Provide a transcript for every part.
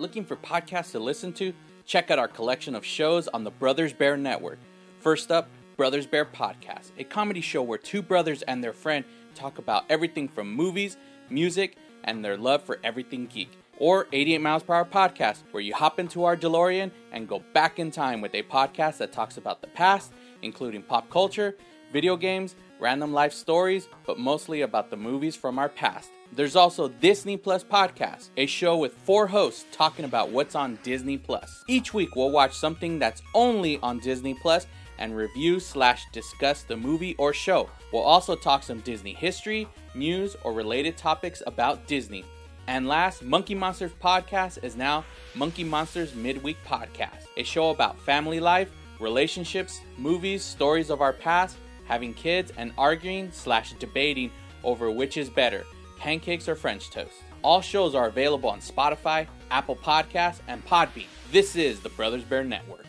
Looking for podcasts to listen to? Check out our collection of shows on the Brothers Bear Network. First up, Brothers Bear Podcast, a comedy show where two brothers and their friend talk about everything from movies, music, and their love for everything geek. Or 88 Miles Per Hour Podcast, where you hop into our DeLorean and go back in time with a podcast that talks about the past, including pop culture, video games, random life stories, but mostly about the movies from our past. There's also Disney Plus Podcast, a show with four hosts talking about what's on Disney Plus. Each week we'll watch something that's only on Disney Plus and review slash discuss the movie or show. We'll also talk some Disney history, news, or related topics about Disney. And last, Monkey Monsters Podcast is now Monkey Monsters Midweek Podcast, a show about family life, relationships, movies, stories of our past, having kids, and arguing slash debating over which is better, pancakes or French toast. All shows are available on Spotify, Apple Podcasts, and Podbean. This is the Brothers Bear Network.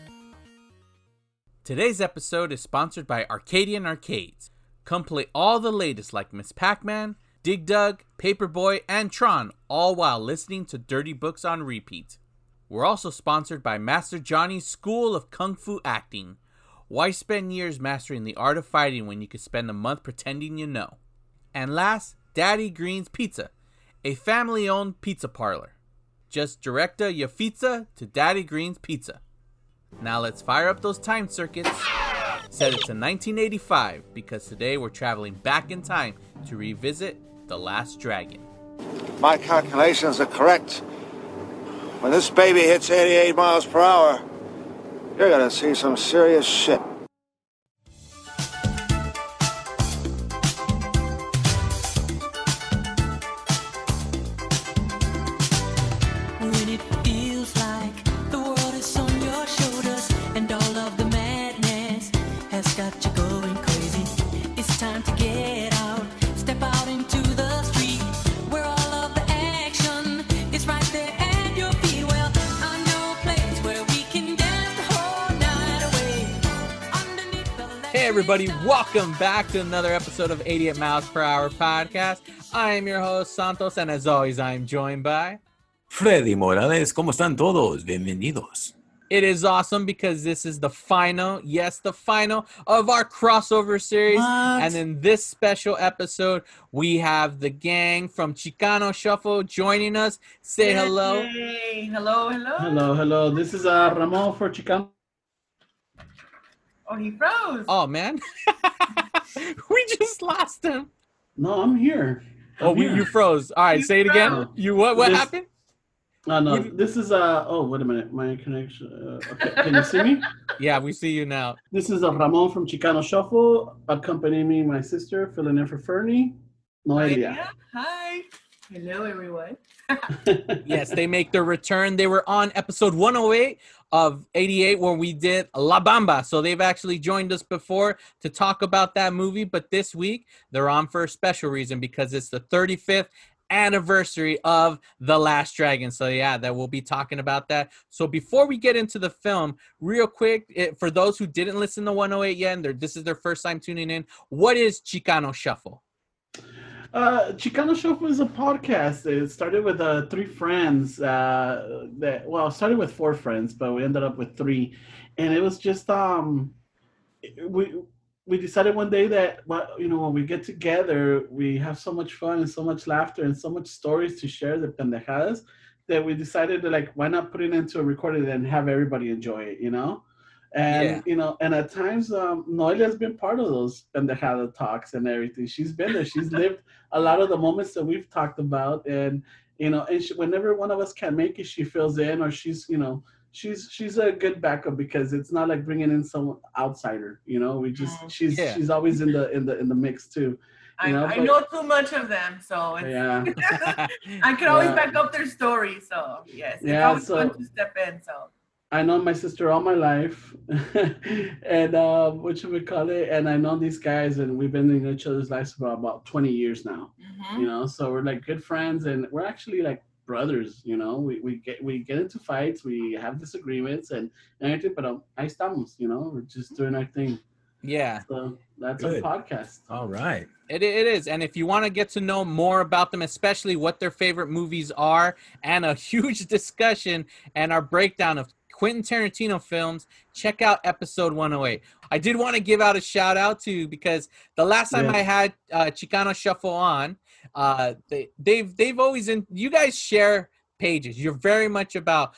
Today's episode is sponsored by Arcadian Arcades. Come play all the latest like Miss Pac Man, Dig Dug, Paperboy, and Tron, all while listening to dirty books on repeat. We're also sponsored by Master Johnny's School of Kung Fu Acting. Why spend years mastering the art of fighting when you could spend a month pretending you know? And last, Daddy Green's Pizza, a family owned pizza parlor. Just direct a your pizza to Daddy Green's Pizza. Now let's fire up those time circuits. Set it to 1985 because today we're traveling back in time to revisit The Last Dragon. My calculations are correct. When this baby hits 88 miles per hour, you're gonna see some serious shit. Everybody, welcome back to another episode of 88 Miles Per Hour podcast. I am your host, Santos, and as always, I am joined by. Freddy Morales, ¿cómo están todos? Bienvenidos. It is awesome because this is the final, yes, the final of our crossover series. What? And in this special episode, we have the gang from Chicano Shuffle joining us. Say hello. Yay. Hello, hello. Hello, hello. This is uh, Ramon for Chicano. Oh, he froze. Oh, man. we just lost him. No, I'm here. Oh, I'm we, here. you froze. All right, You say it again. You what? What This- happened? Uh, no, Would- this is uh. Oh, wait a minute. My connection. Uh, okay, can you see me? Yeah, we see you now. This is uh, Ramon from Chicano Shuffle, accompanying me, my sister, filling in for Fernie, Noelia. Yeah. Hi. Hello, everyone. yes, they make their return. They were on episode 108 of 88 where we did La Bamba. So they've actually joined us before to talk about that movie. But this week, they're on for a special reason because it's the 35th anniversary of The Last Dragon. So yeah, that we'll be talking about that. So before we get into the film, real quick, it, for those who didn't listen to 108 yet, and this is their first time tuning in, what is Chicano Shuffle? Uh, Chicano Shuffle is a podcast. It started with uh, three friends. Uh, that well, started with four friends, but we ended up with three, and it was just um, we we decided one day that you know, when we get together, we have so much fun and so much laughter and so much stories to share the pendejadas that we decided to like, why not put it into a recording and have everybody enjoy it, you know? And Yeah. you know, and at times, um, Noelia has been part of those pendejada talks and everything. She's been there. She's lived a lot of the moments that we've talked about, and you know, and she, whenever one of us can't make it, she fills in, or she's, you know, she's she's a good backup because it's not like bringing in some outsider. You know, we just Mhm. she's Yeah. she's always in the in the in the mix too. I, You know, I but- know too much of them, so it's, Yeah. I can always Yeah. back up their story. So yes, it's Yeah, always so- fun to step in. So I know my sister all my life, and um, what should we call it? And I know these guys, and we've been in each other's lives for about twenty years now. mhm. You know, so we're like good friends, and we're actually like brothers. You know, we, we get we get into fights, we have disagreements, and, and everything. But um, ahí estamos. You know, we're just doing our thing. Yeah. So that's Good. our podcast. All right. It, it is. And if you want to get to know more about them, especially what their favorite movies are, and a huge discussion and our breakdown of Quentin Tarantino films, check out episode 108. I did want to give out a shout out to because the last time Yeah. I had uh, Chicano Shuffle on, uh, they, they've they've always in you guys share pages. You're very much about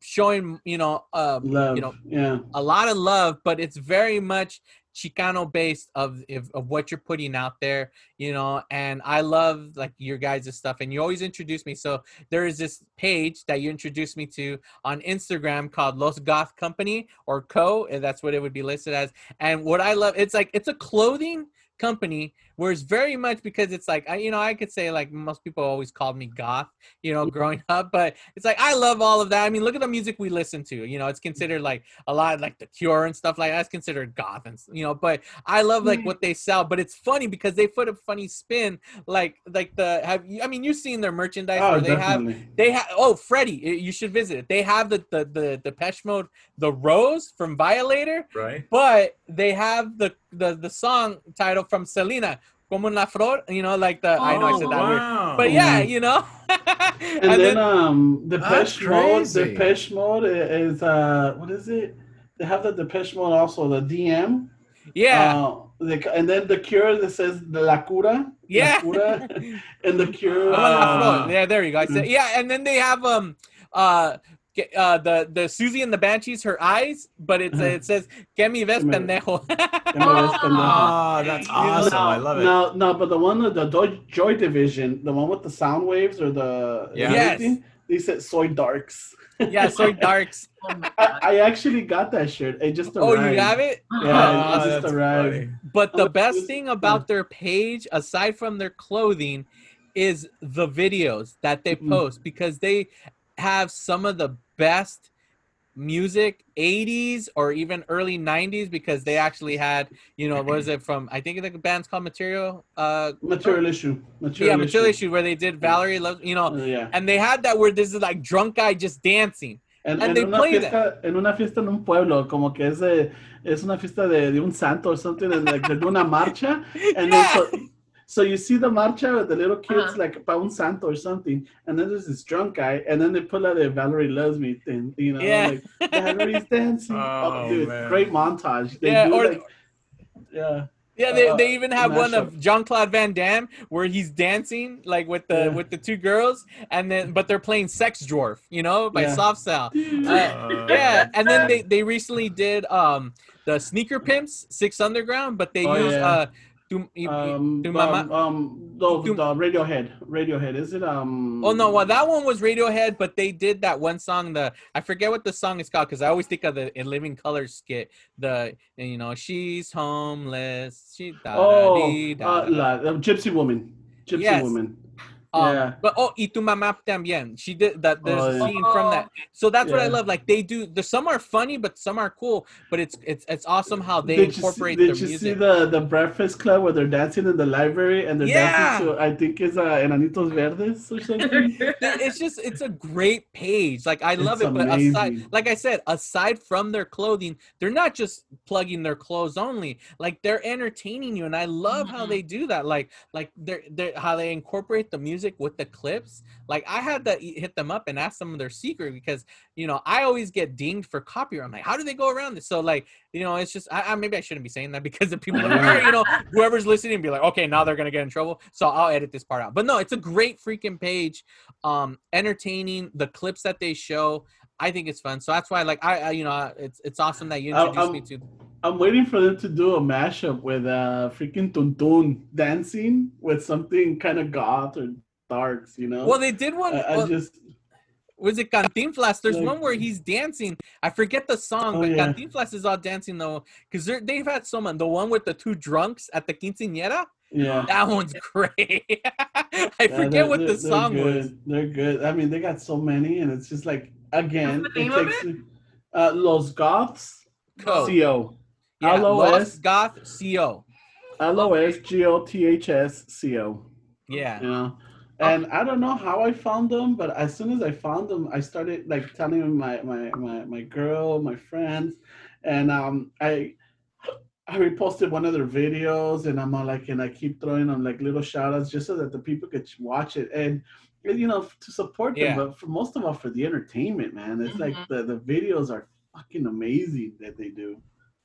showing you know uh, Love. you know yeah. a lot of love, but it's very much Chicano based of, of what you're putting out there, you know. And I love like your guys' stuff, and you always introduce me. So there is this page that you introduced me to on Instagram called Los Goth Company or Co. And that's what it would be listed as. And what I love, it's like it's a clothing company where it's very much because it's like I, you know I could say like most people always called me goth you know mm-hmm. growing up but it's like I love all of that. I mean look at the music we listen to you know it's considered mm-hmm. like a lot like the Cure and stuff like that's considered goth and you know but I love like mm-hmm. what they sell but it's funny because they put a funny spin like like the have you I mean you've seen their merchandise Oh, where they have definitely. they have oh Freddie you should visit it. They have the the the Depeche Mode the Rose from Violator Right. but they have the the the song title from Selena, como una flor, you know, like the I know I said that weird, wow. but yeah, Mhm. you know. And, then, um, That's Depeche Mode. crazy. Depeche Mode is uh, what is it? They have the Depeche Mode also the DM. yeah, Uh, the, and then the Cure that says the La Cura. Yeah. La Cura, and the Cure. como uh, yeah, there you go. I said, yeah, and then they have um uh. Ge- Uh, the the Siouxsie and the Banshees, her eyes, but it's Uh-huh. it says "Que mi ves me- pendejo." que me ves pendejo. Oh, that's awesome. I love it. No, no, but the one with the Joy, Joy Division, the one with the sound waves or the Yeah. Yes. they said soy darks. yeah, soy darks. Oh I, I actually got that shirt. It just arrived. Oh, arrived. you have it? Yeah, Oh, it just arrived. funny. But the Oh, best thing about their page, aside from their clothing, is the videos that they Mhm. post because they have some of the best music 80s or even early 90s because they actually had you know what is it from i think the band's called material uh Material issue. Material yeah material issue where they did valerie loves you know Uh, yeah. and they had that where this is like drunk guy just dancing En, and en they una play fiesta, en una fiesta en un pueblo, como que es, de, es una fiesta de, de un santo or something, and like, de una marcha. And then Yeah. so, so you see the marcha with the little kids, Uh-huh. like, pa un santo or something. And then there's this drunk guy, and then they put out the Valerie Loves Me thing, you know, Yeah. like, Valerie's dancing. Oh, dude, man. great montage. They Yeah, do, or- like, yeah. Yeah, they, uh, they even have one of mashup. Jean Claude Van Damme where he's dancing like with the Yeah. with the two girls, and then but they're playing Sex Dwarf, you know, by Yeah. Soft Cell. Uh, Uh, yeah, and then they they recently did um the Sneaker Pimps Six Underground, but they Oh, use yeah. uh y- Um, tu um, mama- um, the, Tu- the Radiohead. Radiohead. Is it? Um. Oh no, well that one was Radiohead, but they did that one song. The I forget what the song is called because I always think of the In Living Color skit. The you know she's homeless. She da, Oh, da, dee, da, uh, la, uh, Gypsy Woman. Gypsy Yes. Woman. Um, Yeah. But oh, y tu mamá también. She did that. There's Oh, a yeah. scene from that. So that's what I love. Like they do. The some are funny, but some are cool. But it's it's it's awesome how they did you see, incorporate did you music. see the the Breakfast Club where they're dancing in the library and they're Yeah. dancing to I think it's uh, Enanitos Verdes or something. It's just it's a great page. Like I love It's it. But aside, like I said, aside from their clothing, they're not just plugging their clothes only. Like they're entertaining you, and I love how Mhm. they do that. Like like they're they how they incorporate the music with the clips. Like I had to hit them up and ask them their secret because you know I always get dinged for copyright. I'm like, how do they go around this? So like you know, it's just I, I maybe I shouldn't be saying that because the people are you know whoever's listening be like, okay, now they're gonna get in trouble. So I'll edit this part out. But no, it's a great freaking page. Um, entertaining the clips that they show. I think it's fun. So that's why, like, I, I you know, it's it's awesome that you introduced me to. I'm waiting for them to do a mashup with uh freaking Tuntun dancing with something kind of goth or darks, you know. Well, they did one. I, I well, just was it Cantinflas? There's Like- one where he's dancing. I forget the song, Oh, but yeah. Cantinflas is all dancing though, because they've had someone. The one with the two drunks at the quinceañera. yeah. That one's great. I Yeah, forget what the they're song good. was. They're good. I mean, they got so many, and it's just like again, What's the name of takes me- uh, Los Goths Co. Co. Yeah, LOS. Los Goth Co. L O S G O T H S C O. Yeah. you know and i don't know how i found them but as soon as i found them i started like telling my my my, my girl my friends and um i I reposted one of their videos, and I'm all like, and I keep throwing them like little shout outs just so that the people could watch it and. and, You know, to support them, Yeah. but for most of all, for the entertainment, man. It's like Mhm. the, the videos are fucking amazing that they do.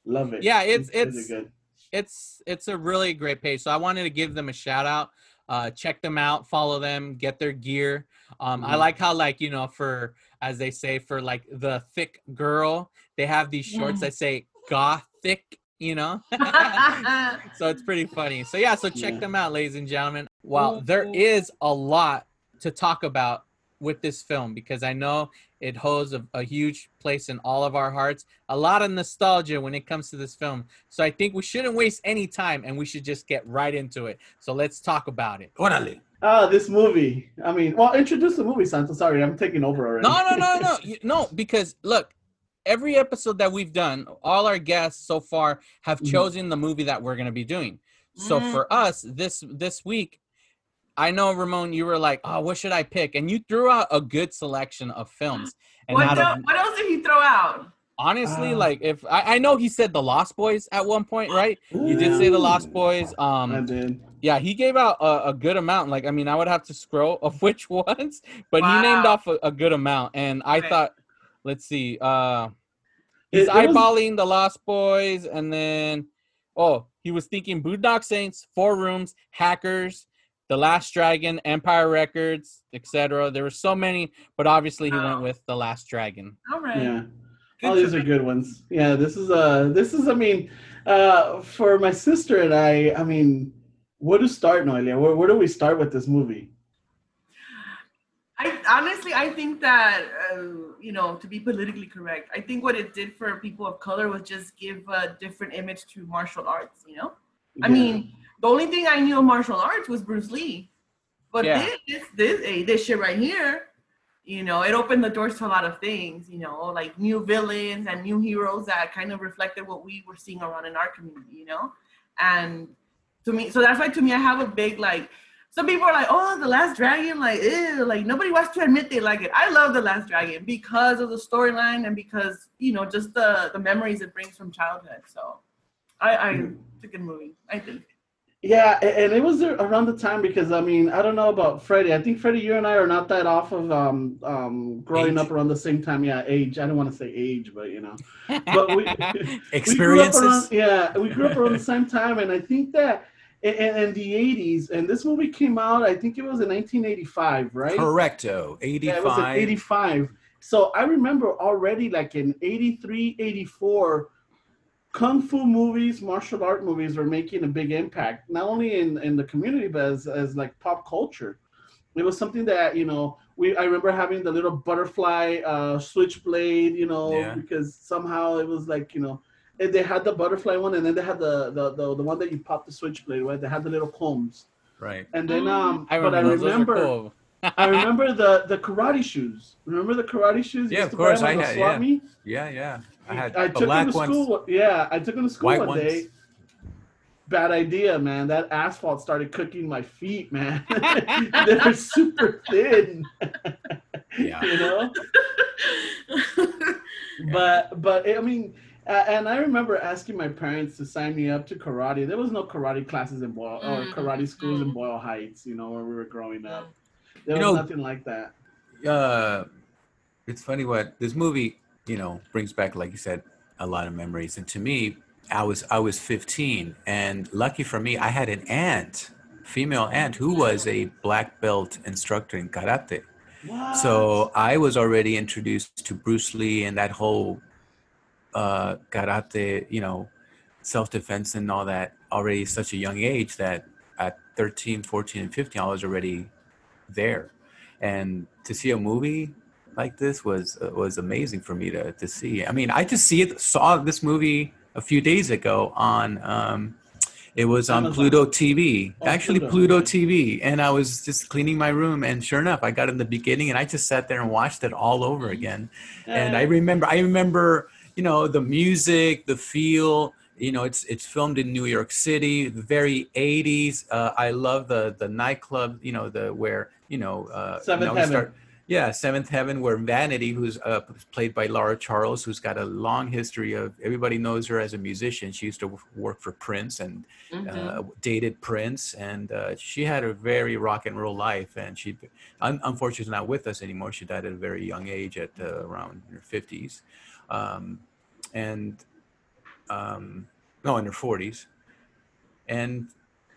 Love it. Yeah, it's- really it's- good. it's it's a really great page. So I wanted to give them a shout out. Uh, check them out, follow them, get their gear. Um, I Mhm. like how like you know for as they say for like the thick girl, they have these shorts Mm. that say gothic. You know, so it's pretty funny. So yeah, so check Yeah. them out, ladies and gentlemen. Well, there is a lot to talk about with this film because I know it holds a, a huge place in all of our hearts. A lot of nostalgia when it comes to this film. So I think we shouldn't waste any time and we should just get right into it. So let's talk about it. Órale. Ah, this movie. I mean, well, introduce the movie, Santo. Sorry, I'm taking over already. No, no, no, no, you- no. Because look, every episode that we've done, all our guests so far have Mhm. chosen the movie that we're going to be doing. So Mhm. for us this this week, I know Ramon, you were like, "Oh, what should I pick?" And you threw out a good selection of films. And what, out el- of, what else did he throw out? honestly, Ah. like if I, I know he said the Lost Boys at one point, right? You did say the Lost Boys. I Um, did. yeah, he gave out a, a good amount. Like, I mean, I would have to scroll of which ones, but he named off a, a good amount. And I Okay. thought, let's see, uh, he's It- it was- eyeballing the Lost Boys, and then oh, he was thinking Boondock Saints, Four Rooms, Hackers, The Last Dragon, Empire Records, etc. There were so many, but obviously he went with The Last Dragon. All right. Yeah. Good All these are good ones. Yeah, this is uh this is I mean, uh for my sister and I, I mean, where to start, Noelia? Where, where do we start with this movie? I honestly, I think that uh, you know, to be politically correct, I think what it did for people of color was just give a different image to martial arts. You know, I Yeah. mean, the only thing I knew of martial arts was Bruce Lee, but Yeah. this, this, this, hey, this shit right here, you know, it opened the doors to a lot of things. You know, like new villains and new heroes that kind of reflected what we were seeing around in our community. You know, and to me, so that's why to me, I have a big like. Some people are like, "Oh, the Last Dragon," like, ew, like nobody wants to admit they like it. I love the Last Dragon because of the storyline and because you know just the the memories it brings from childhood. So, I, I hmm. it's a good movie. I think. Yeah, and it was around the time because I mean I don't know about Freddie. I think Freddie, you and I are not that off of um um growing Age. up around the same time. Yeah, age. I don't want to say age, but you know, but we we Experiences. around, yeah, we grew up around the same time, and I think that in, in the '80s, and this movie came out. I think it was in 1985, right? Correcto. Yeah, it was in 85. 85. So I remember already like in 83, 84, kung fu movies, martial art movies were making a big impact, not only in, in the community, but as, as like pop culture. It was something that, you know, we I remember having the little butterfly uh, switchblade, you know, Yeah. because somehow it was like, you know, and they had the butterfly one and then they had the the, the, the one that you pop the switchblade with. They had the little combs. Right. And then um I but remember I those. Those were remember cool. I remember the the karate shoes. Remember the karate shoes? Yeah, of course, I had, yeah. meet? Yeah, yeah. I had I took him black to ones. school. Yeah, I took him to school White one ones. day. Bad idea, man. That asphalt started cooking my feet, man. they were super thin. Yeah. you know. But but I mean, uh, and I remember asking my parents to sign me up to karate. There was no karate classes in Boyle or Mm, karate schools in mm. Boyle Heights. You know, where we were growing up. Mm. There You was know- nothing like that. uh, it's funny what this movie, you know, brings back, like you said, a lot of memories. And to me, I was I was 15, and lucky for me, I had an aunt, female aunt, who was a black belt instructor in karate. So I was already introduced to Bruce Lee and that whole uh, karate, you know, self defense and all that already such a young age that at 13, 14, and 15, I was already there. And to see a movie like this was uh, was amazing for me to, to see. I mean, I just see it, saw this movie a few days ago on. Um, it was on Pluto TV, Oh, actually Pluto. Pluto TV, and I was just cleaning my room, and sure enough, I got in the beginning, and I just sat there and watched it all over again. And I remember, I remember, you know, the music, the feel. You know, it's it's filmed in New York City, very '80s. Uh, I love the the nightclub. You know, the where you know, uh, Seventh you know, Heaven. Yeah, Seventh Heaven, where Vanity, who's uh, played by Laura Charles, who's got a long history of everybody knows her as a musician. She used to work for Prince and Mhm. uh, dated Prince, and uh, she had a very rock and roll life. And she, un- unfortunately, is not with us anymore. She died at a very young age, at uh, around her fifties, um, and um, no, in her forties. And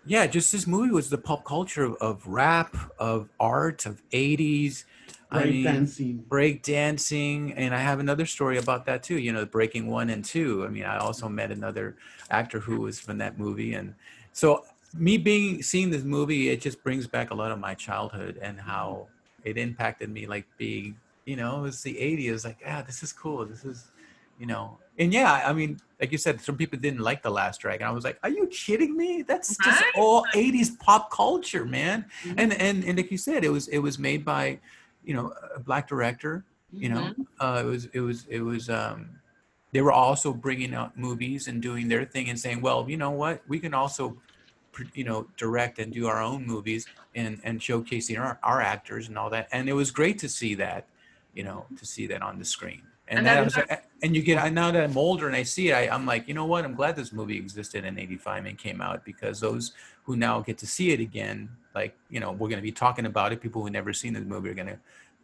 yeah, just this movie was the pop culture of, of rap, of art, of '80s. I Break mean, dancing. break dancing and i have another story about that too you know breaking one and two i mean i also met another actor who was from that movie and so me being seeing this movie it just brings back a lot of my childhood and how it impacted me like being you know it was the 80s like ah this is cool this is you know and yeah i mean like you said some people didn't like the last dragon i was like are you kidding me that's just Right? all 80s pop culture man Mhm. and and and like you said it was it was made by you know a black director you know Mhm. uh, it was it was it was um they were also bringing out movies and doing their thing and saying well you know what? We can also you know direct and do our own movies and and showcasing our, our actors and all that. And it was great to see that you know to see that on the screen. And, And that was, and you get I now that I'm older and I see it I, I'm like you know what? I'm glad this movie existed in 85 and came out because those who now get to see it again like you know we're going to be talking about it people who never seen this movie are going to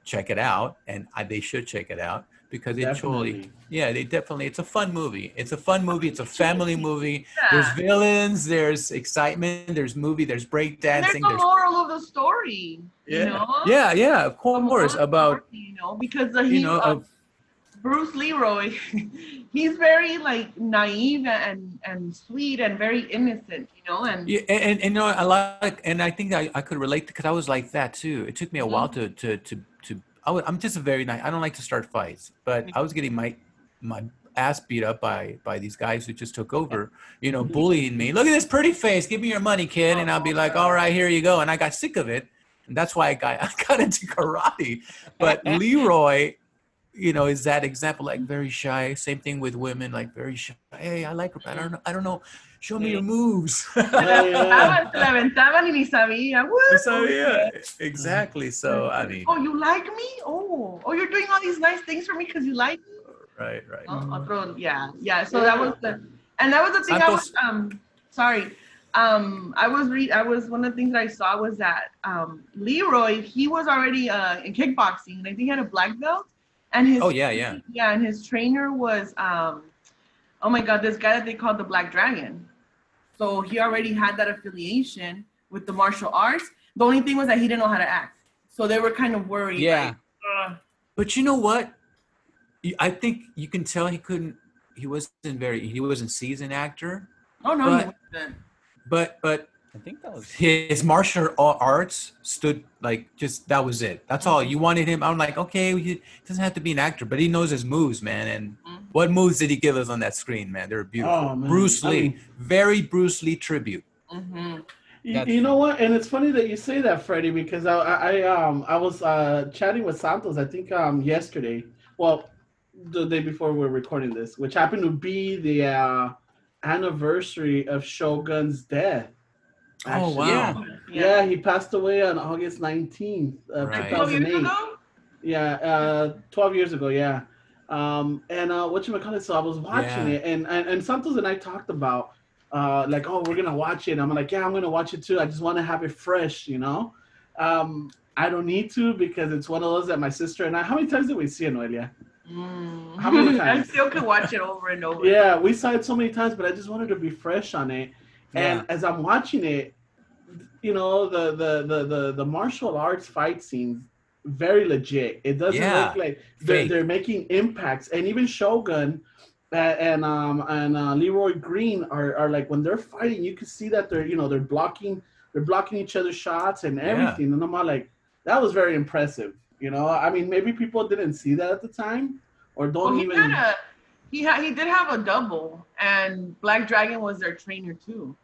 check it out and I, they should check it out because it truly yeah they definitely it's a fun movie it's a fun movie it's a family movie there's villains there's excitement there's movie there's And there's breakdancing the there's moral of the story. Yeah. You know? yeah yeah of The course about story, you know because uh, you know of Bruce Leroy, he's very like naive and and sweet and very innocent, you know, and Yeah, and, and you know, I like, and I think I, I could relate because I was like that too. It took me a mm-hmm. while to to to to. I was, I'm just a very nice. I don't like to start fights, but mm-hmm. I was getting my my ass beat up by by these guys who just took over. You know, mm-hmm. bullying me. Look at this pretty face. Give me your money, kid. And I'll be like, all right, here you go. And I got sick of it, and that's why I got I got into karate. But Leroy. You know, is that example like very shy? Same thing with women, like very shy. Hey, I like her, but I don't know. I don't know. Show me your moves. Yeah, yeah. aventaban, se la aventaban y ni sabía. Woo! So yeah, exactly. So I mean, Oh, you like me? Oh, oh, you're doing all these nice things for me because you like me. right, right. Oh, yeah, yeah. So that was the, and that was the thing. I was um sorry. Um, I was read. I was one of the things that I saw was that um Leroy he was already uh in kickboxing and I think he had a black belt and his Oh yeah, yeah. yeah and his trainer was um oh my god this guy that they called the Black Dragon. So he already had that affiliation with the martial arts. The only thing was that he didn't know how to act. So they were kind of worried. Yeah. like, "Ugh." But you know what? I think you can tell he couldn't. He wasn't very. He wasn't seasoned actor. oh no, But- he wasn't. But but I think that was. his martial arts stood like just that was it. That's all you wanted him. I'm like, okay, he doesn't have to be an actor, but he knows his moves, man. And Mhm. what moves did he give us on that screen, man? They're beautiful. Oh, man. Bruce I Lee, mean- very Bruce Lee tribute. Mm-hmm. You, you know what? And it's funny that you say that, Freddie, because I, I, I um I was uh chatting with Santos, I think um yesterday. Well, the day before we are recording this, which happened to be the uh anniversary of Shogun's death. Oh actually. wow! Yeah. he passed away on August 19th of Right. 12 years 2008. ago? Yeah, uh, 12 years ago, yeah. Um, and uh, what you call it? So I was watching Yeah. it, and, and and Santos and I talked about uh, like, oh, we're gonna watch it. I'm like, yeah, I'm gonna watch it too. I just want to have it fresh, you know. Um, I don't need to because it's one of those that my sister and I. How many times did we see it, Noelia? Mm. How many times? I still could watch it over and over. Yeah, we saw it so many times, but I just wanted to be fresh on it. And Yeah. as I'm watching it, you know, the the the the, the martial arts fight scenes very legit. It doesn't Yeah. look like they're, Fake. they're making impacts, and even Shogun uh, and um and uh, Leroy Green are, are like when they're fighting, you can see that they're you know they're blocking they're blocking each other's shots and everything. And I'm all like, that was very impressive. You know, I mean, maybe people didn't see that at the time, or don't he even. had a he had he did have a double, and Black Dragon was their trainer too.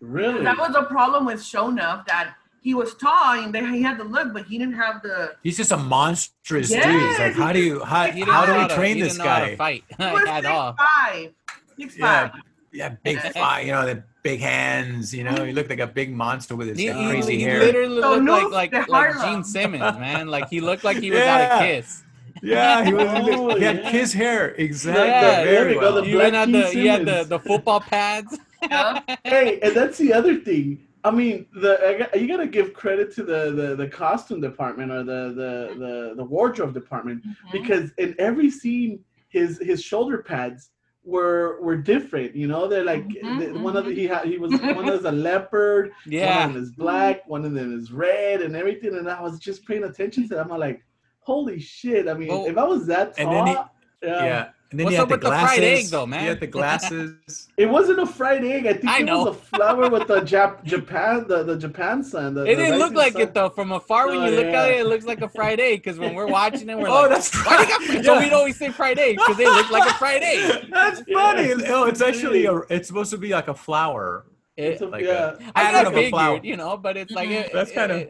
Really? That was a problem with Sho'nuff that he was tall and they, he had the look, but he didn't have the. He's just a monstrous dude. It's like, how do you how, he how do we how to- train this didn't know how to guy? Fight at six all. five. Six Yeah, five. yeah, big fight. You know, the big hands. You know, he looked like a big monster with his He, like, he- he hair. literally So looked Noof like like like Gene Simmons, man. Like he looked like he was out of Kiss. Yeah, he was. Oh, he had yeah. kiss hair. Exactly. Yeah, there we go, well. the You had the he had the, the football pads. Yeah. hey, and that's the other thing. I mean, the you gotta give credit to the, the the costume department or the the the, the wardrobe department Mhm. because in every scene, his his shoulder pads were were different. You know, they're like Mhm, the, one of the, he had he was one is a leopard, yeah. one of them is black, one of them is red, and everything. And I was just paying attention to them. I'm like, holy shit! I mean, if I was that and tall, then he- yeah. Yeah. And then What's he had up the with the glasses. fried egg, though, man? He had the glasses. It wasn't a fried egg. I think I it know. was a flower with the Jap- Japan, the, the Japan sun. The, It the didn't look like sun. it though. From afar, when Oh, you look yeah. at it, it looks like a fried egg. Because when we're watching it, we're oh, like, that's why they got right. fri-" So we'd always say fried egg because they look like a fried egg. That's Yeah. funny. Oh, it's actually a. It's supposed to be like a flower. It's a- like yeah. a- I kind kind of of a flower. you know, but it's like Mhm. it, That's it- kinda-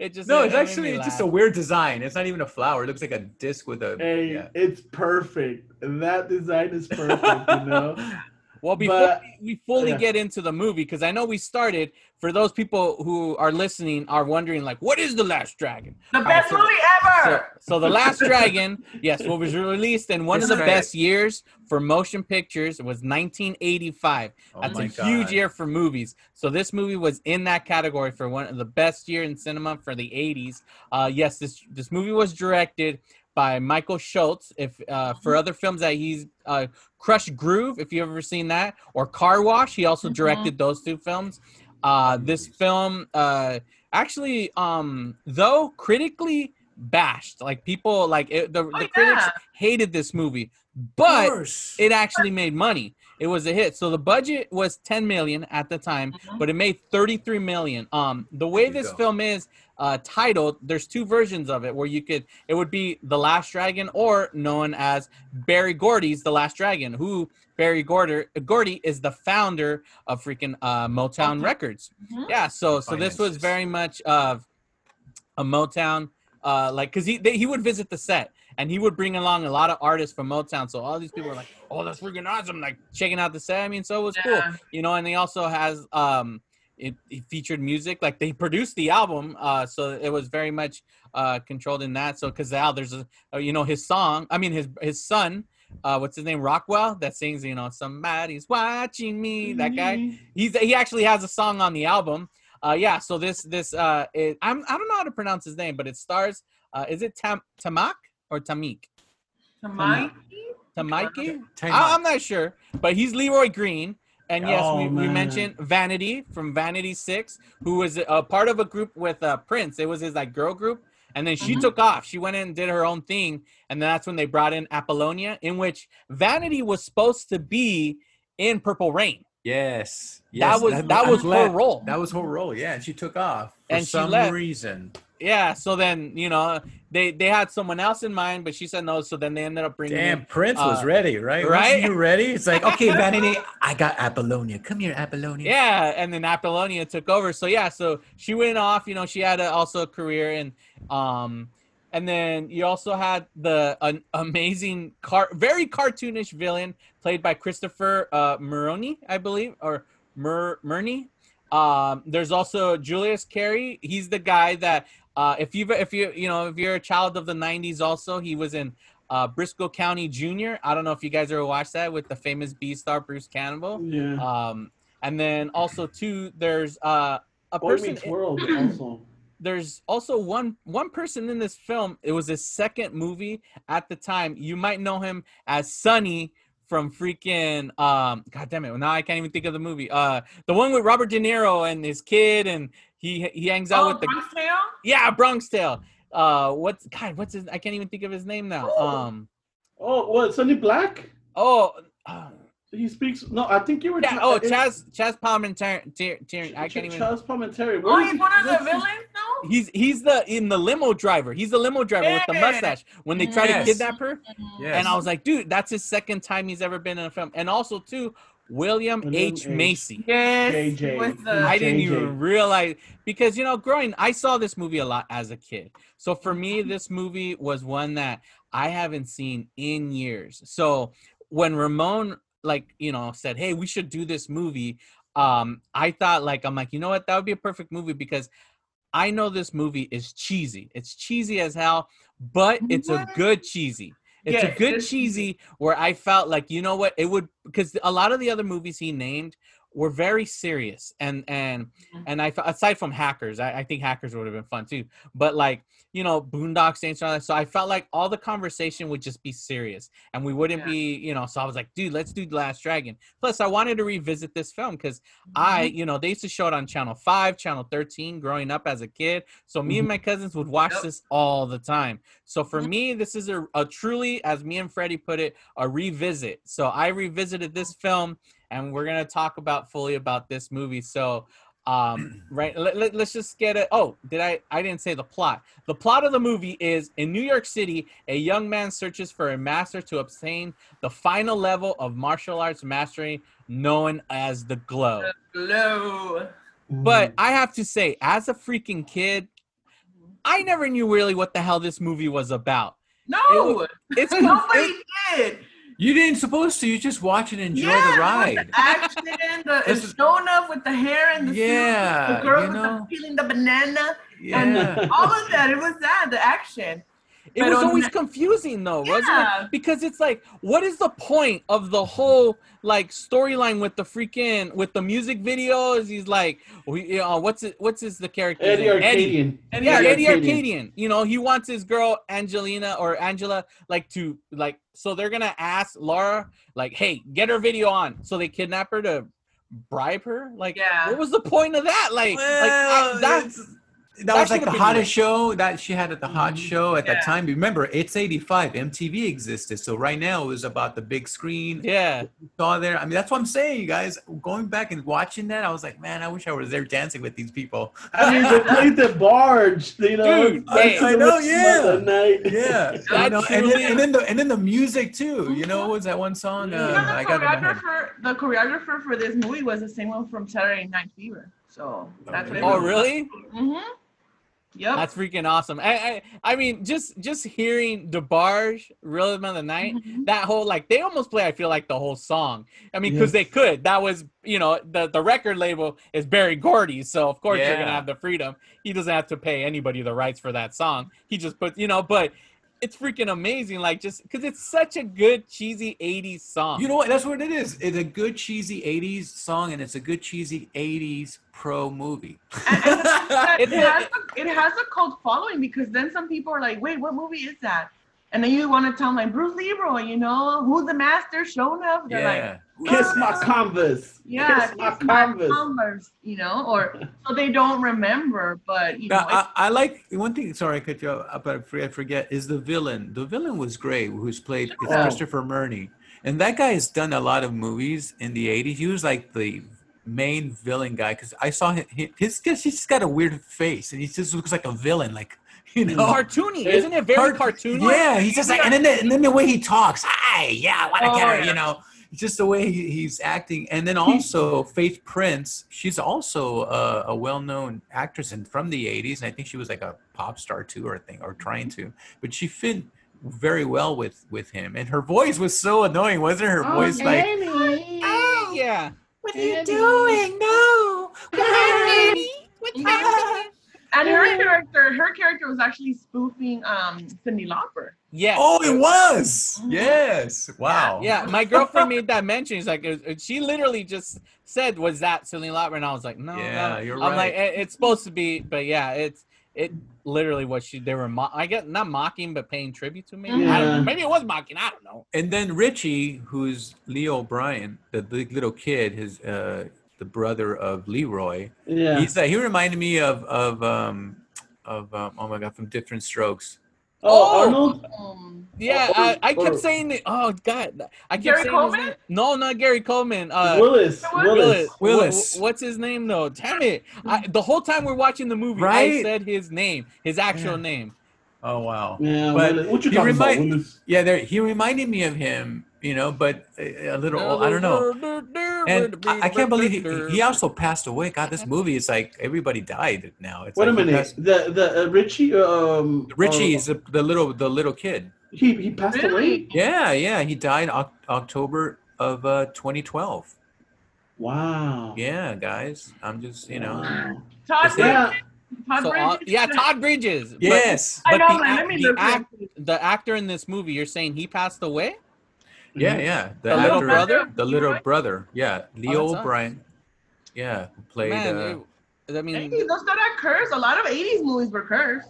it, it just No, it- it's it actually me just a weird design. It's not even a flower. It looks like a disc with a. Hey, yeah. it's perfect. That design is perfect. you know. Well, before But- we fully yeah. get into the movie, because I know we started. For those people who are listening, are wondering like, what is the Last Dragon? The All right, best so- movie ever. so the Last Dragon, yes, what was released in one of the right. best years for motion pictures. It was 1985. Oh That's my a huge year for movies. So this movie was in that category for one of the best year in cinema for the 80s. Uh, yes, this this movie was directed by Michael Schultz. If uh, for other films that he's uh, Krush Groove, if you've ever seen that, or Car Wash, he also Mhm. directed those two films. Uh, this film uh, actually, um, though critically bashed, like people like it, the, Oh, the critics hated this movie, but it actually made money. It was a hit. So the budget was 10 million at the time, Mhm. but it made 33 million. Um, the way this go. film is uh, titled, there's two versions of it where you could, it would be The Last Dragon or known as Berry Gordy's The Last Dragon, who Berry Gordy, Gordy is the founder of freaking uh, Motown Okay. Records. Mhm. Yeah. So, so this was very much of a Motown, uh, like, cause he, they, he would visit the set and he would bring along a lot of artists from Motown. So all these people were like, "Oh, that's freaking awesome!" Like checking out the set. I mean, so it was cool, you know. And he also has um, it, it featured music. Like they produced the album, uh, so it was very much uh controlled in that. So Cazal, there's a, uh, you know, his song. I mean, his his son. Uh, what's his name? Rockwell that sings, you know, somebody's watching me. That guy he's he actually has a song on the album. Uh, yeah. So this this uh, it, I'm I don't know how to pronounce his name, but it stars. Uh, is it Tam Tamak or Tamik? Tamaki? Tamaki? Time I, out. I'm not sure, but he's Leroy Green. And yes, Oh, we, we mentioned Vanity from Vanity Six, who was a part of a group with uh, Prince. It was his like girl group, and then she Mhm. took off. She went in and did her own thing, and then that's when they brought in Apollonia, in which Vanity was supposed to be in Purple Rain. Yes. That was- that I'm was her glad- role. That was her role. Yeah, and she took off for And she some left. reason. Yeah, so then you know they they had someone else in mind, but she said no. So then they ended up bringing Damn, in Prince was uh, ready, right? right? You ready? It's like, okay, Vanity, I got Apollonia. Come here, Apollonia. Yeah, and then Apollonia took over. So yeah, so she went off. You know, she had a, also a career, and um, and then you also had the an amazing car, very cartoonish villain played by Christopher uh, Muroni, I believe, or Mur Murney. Um, there's also Julius Carry. He's the guy that uh, if you if you you know if you're a child of the '90s, also he was in. Uh, Brisco County Jr. I don't know if you guys ever watched that with the famous B star Bruce Campbell. Yeah. Um, and then also too, there's uh, a Boy person. Meets World also. There's also one one person in this film. It was his second movie at the time. You might know him as Sonny from freaking um. God damn it! Now I can't even think of the movie. Uh, the one with Robert De Niro and his kid, and he he hangs out Oh, with the Bronx Tale? yeah Bronx Tale. Uh, what's God? What's his? I can't even think of his name now. Ooh. Um. Oh, what? Sonny Black? Oh. uh, He speaks. No, I think you were. yeah, tra- oh, it's- Chaz Chaz Palminteri. I Ch- can't even. Charles Palminteri. Oh, Where is he's he- one of the what's villains, no? He's he's the in the limo driver. He's the limo driver with the mustache when they try Yes. to kidnap her. Yes. And I was like, dude, that's his second time he's ever been in a film. And also too, William, William H. H. Macy. Yes. JJ. The, I didn't JJ. even realize because you know, growing, I saw this movie a lot as a kid. So for me, this movie was one that I haven't seen in years. So when Ramon like you know said, "Hey, we should do this movie," um, I thought like I'm like, you know what, that would be a perfect movie because I know this movie is cheesy. It's cheesy as hell, but it's a good cheesy. It's Yeah, a good is cheesy where I felt like you know what it would because a lot of the other movies he named were very serious and and and I aside from hackers, I, I think hackers would have been fun too. But like you know, Boondock Saints and all that. So I felt like all the conversation would just be serious and we wouldn't Yeah. be you know. So I was like, dude, let's do The Last Dragon. Plus, I wanted to revisit this film because I, Mm-hmm. you know, they used to show it on Channel 5, Channel 13 growing up as a kid. So me and my cousins would watch Yep. this all the time. So for Mhm. me, this is a, a truly, as me and Freddie put it, a revisit. So I revisited this film and we're going to talk about fully about this movie. So um right let, let, us just get it oh did i i didn't say the plot the plot of the movie is in new york city a young man searches for a master to obtain the final level of martial arts mastery known as the glow Glow. but I have to say, as a freaking kid, I never knew really what the hell this movie was about. No, It's nobody it- did. You didn't supposed to. You just watch and enjoy yeah, the with ride. The action, the it's is- with the hair and the suit, Yeah, the girl you with know. the peeling the banana, Yeah. and all of that. It was that the action. It But was always that- confusing though, wasn't it? Because it's like, what is the point of the whole like storyline with the freaking with the music videos? He's like, we, you know, what's it? What's his the character? Eddie name? Arcadian. yeah, Eddie Arcadian. Arcadian. You know, he wants his girl Angelina or Angela like to like. So they're gonna ask Laura like, "Hey, get her video on." So they kidnap her to bribe her. Like, Yeah. what was the point of that? Like, like Well, I, that, it's- that, that was like the been hottest show that she had at the hot Mhm. show at that time. Remember, it's 85. MTV existed. So right now it was about the big screen. yeah. Saw there. I mean, that's what I'm saying, you guys. Going back and watching that, I was like, man, I wish I was there dancing with these people. I mean, they played the barge, you know. Dude, dancing hey, I in know, yeah. middle of the night. Yeah, That you know, and then and then the and then the music too. You know, what was that one song? You You Uh, know, the I got it in my head. choreographer, the choreographer for this movie was the same one from Saturday Night Fever. So that's what it Oh, really? Mm-hmm. Yep. That's freaking awesome. I, I, I mean, just just hearing DeBarge, Rhythm of the Night, Mhm. that whole like they almost play. I feel like the whole song. I mean, because Yes. they could. That was you know the the record label is Berry Gordy, so of course you're gonna have the freedom. He doesn't have to pay anybody the rights for that song. He just puts you know, but it's freaking amazing. Like just because it's such a good cheesy '80s song. You know what? That's what it is. It's a good cheesy '80s song, and it's a good cheesy '80s pro movie. It, has a, it has a cult following because then some people are like, wait, what movie is that? And then you want to tell them like Bruce Leroy, you know, who's the master showing up? They're like, yeah. Kiss my canvas. yeah, Kiss my kiss my canvas. Converse, you know, or so they don't remember, but you know, I, I like one thing. Sorry, I cut you up. but I forget, forget is the villain. The villain was great, who's played it's Oh. Christopher Murney, and that guy has done a lot of movies in the '80s. He was like the main villain guy because I saw him. He, his he's just got a weird face, and he just looks like a villain, like you know. cartoony, isn't it? Very Cart- cartoony. Yeah, he's just like, and then the, and then the way he talks, hi, yeah, I want to Oh, get her, yeah. you know, just the way he, he's acting. And then also Faith Prince, she's also a, a well-known actress and from the '80s, and I think she was like a pop star too, or thing, or trying to, but she fit very well with with him, and her voice was so annoying, wasn't her Oh, voice like? Oh, yeah. What are you doing? No. And her character, her character was actually spoofing um Cyndi Lauper. Yes. Oh, it was. Yes. Wow. Yeah, my girlfriend made that mention. She's like, it was- she literally just said, "Was that Celine Lauper?" And I was like, "No, Yeah, no." you're I'm like, right. "It- it's supposed to be, but yeah, it's it literally what she they were. Mo- I get not mocking, but paying tribute to me. I don't. Yeah. Maybe it was mocking. I don't know. And then Richie, who's Leo O'Brien, the big little kid, his uh, the brother of Leroy. Yeah. He's uh, he reminded me of of um of um, oh my god from Diff'rent Strokes. oh, Arnold. Um, Yeah, Or- I, I kept saying it. Oh God, I kept Gary saying his Coleman? name. No, not Gary Coleman. Uh, Willis. Willis. Willis. Willis. Wha- what's his name though? Damn it! I, the whole time we're watching the movie, I said his name, his actual Yeah. name. Oh wow. Yeah, But Willis. What you he talking remind- about, Willis? Yeah, there he reminded me of him, you know, but a, a little old, I don't know. And I, I can't believe he, he also passed away. God, this movie is like everybody died now. It's Wait a like he minute. passed- The the uh, Richie. Um, Richie uh, is the, the little the little kid. he he passed Really? away. Yeah, yeah, he died Oc- October of uh, 2012. Wow. Yeah, guys. I'm just, you know. Wow. Todd Yeah. Todd So, uh, Bridges. yeah, Todd Bridges. But- Yes. I but know, the man. Let me the look act- the actor in this movie, you're saying he passed away? Yeah, yeah. The little actor- brother? The little brother. Yeah. Leo Oh, that sucks. O'Brien. Yeah. Who played Man, uh, it- I mean, Hey, those that are cursed. A lot of '80s movies were cursed.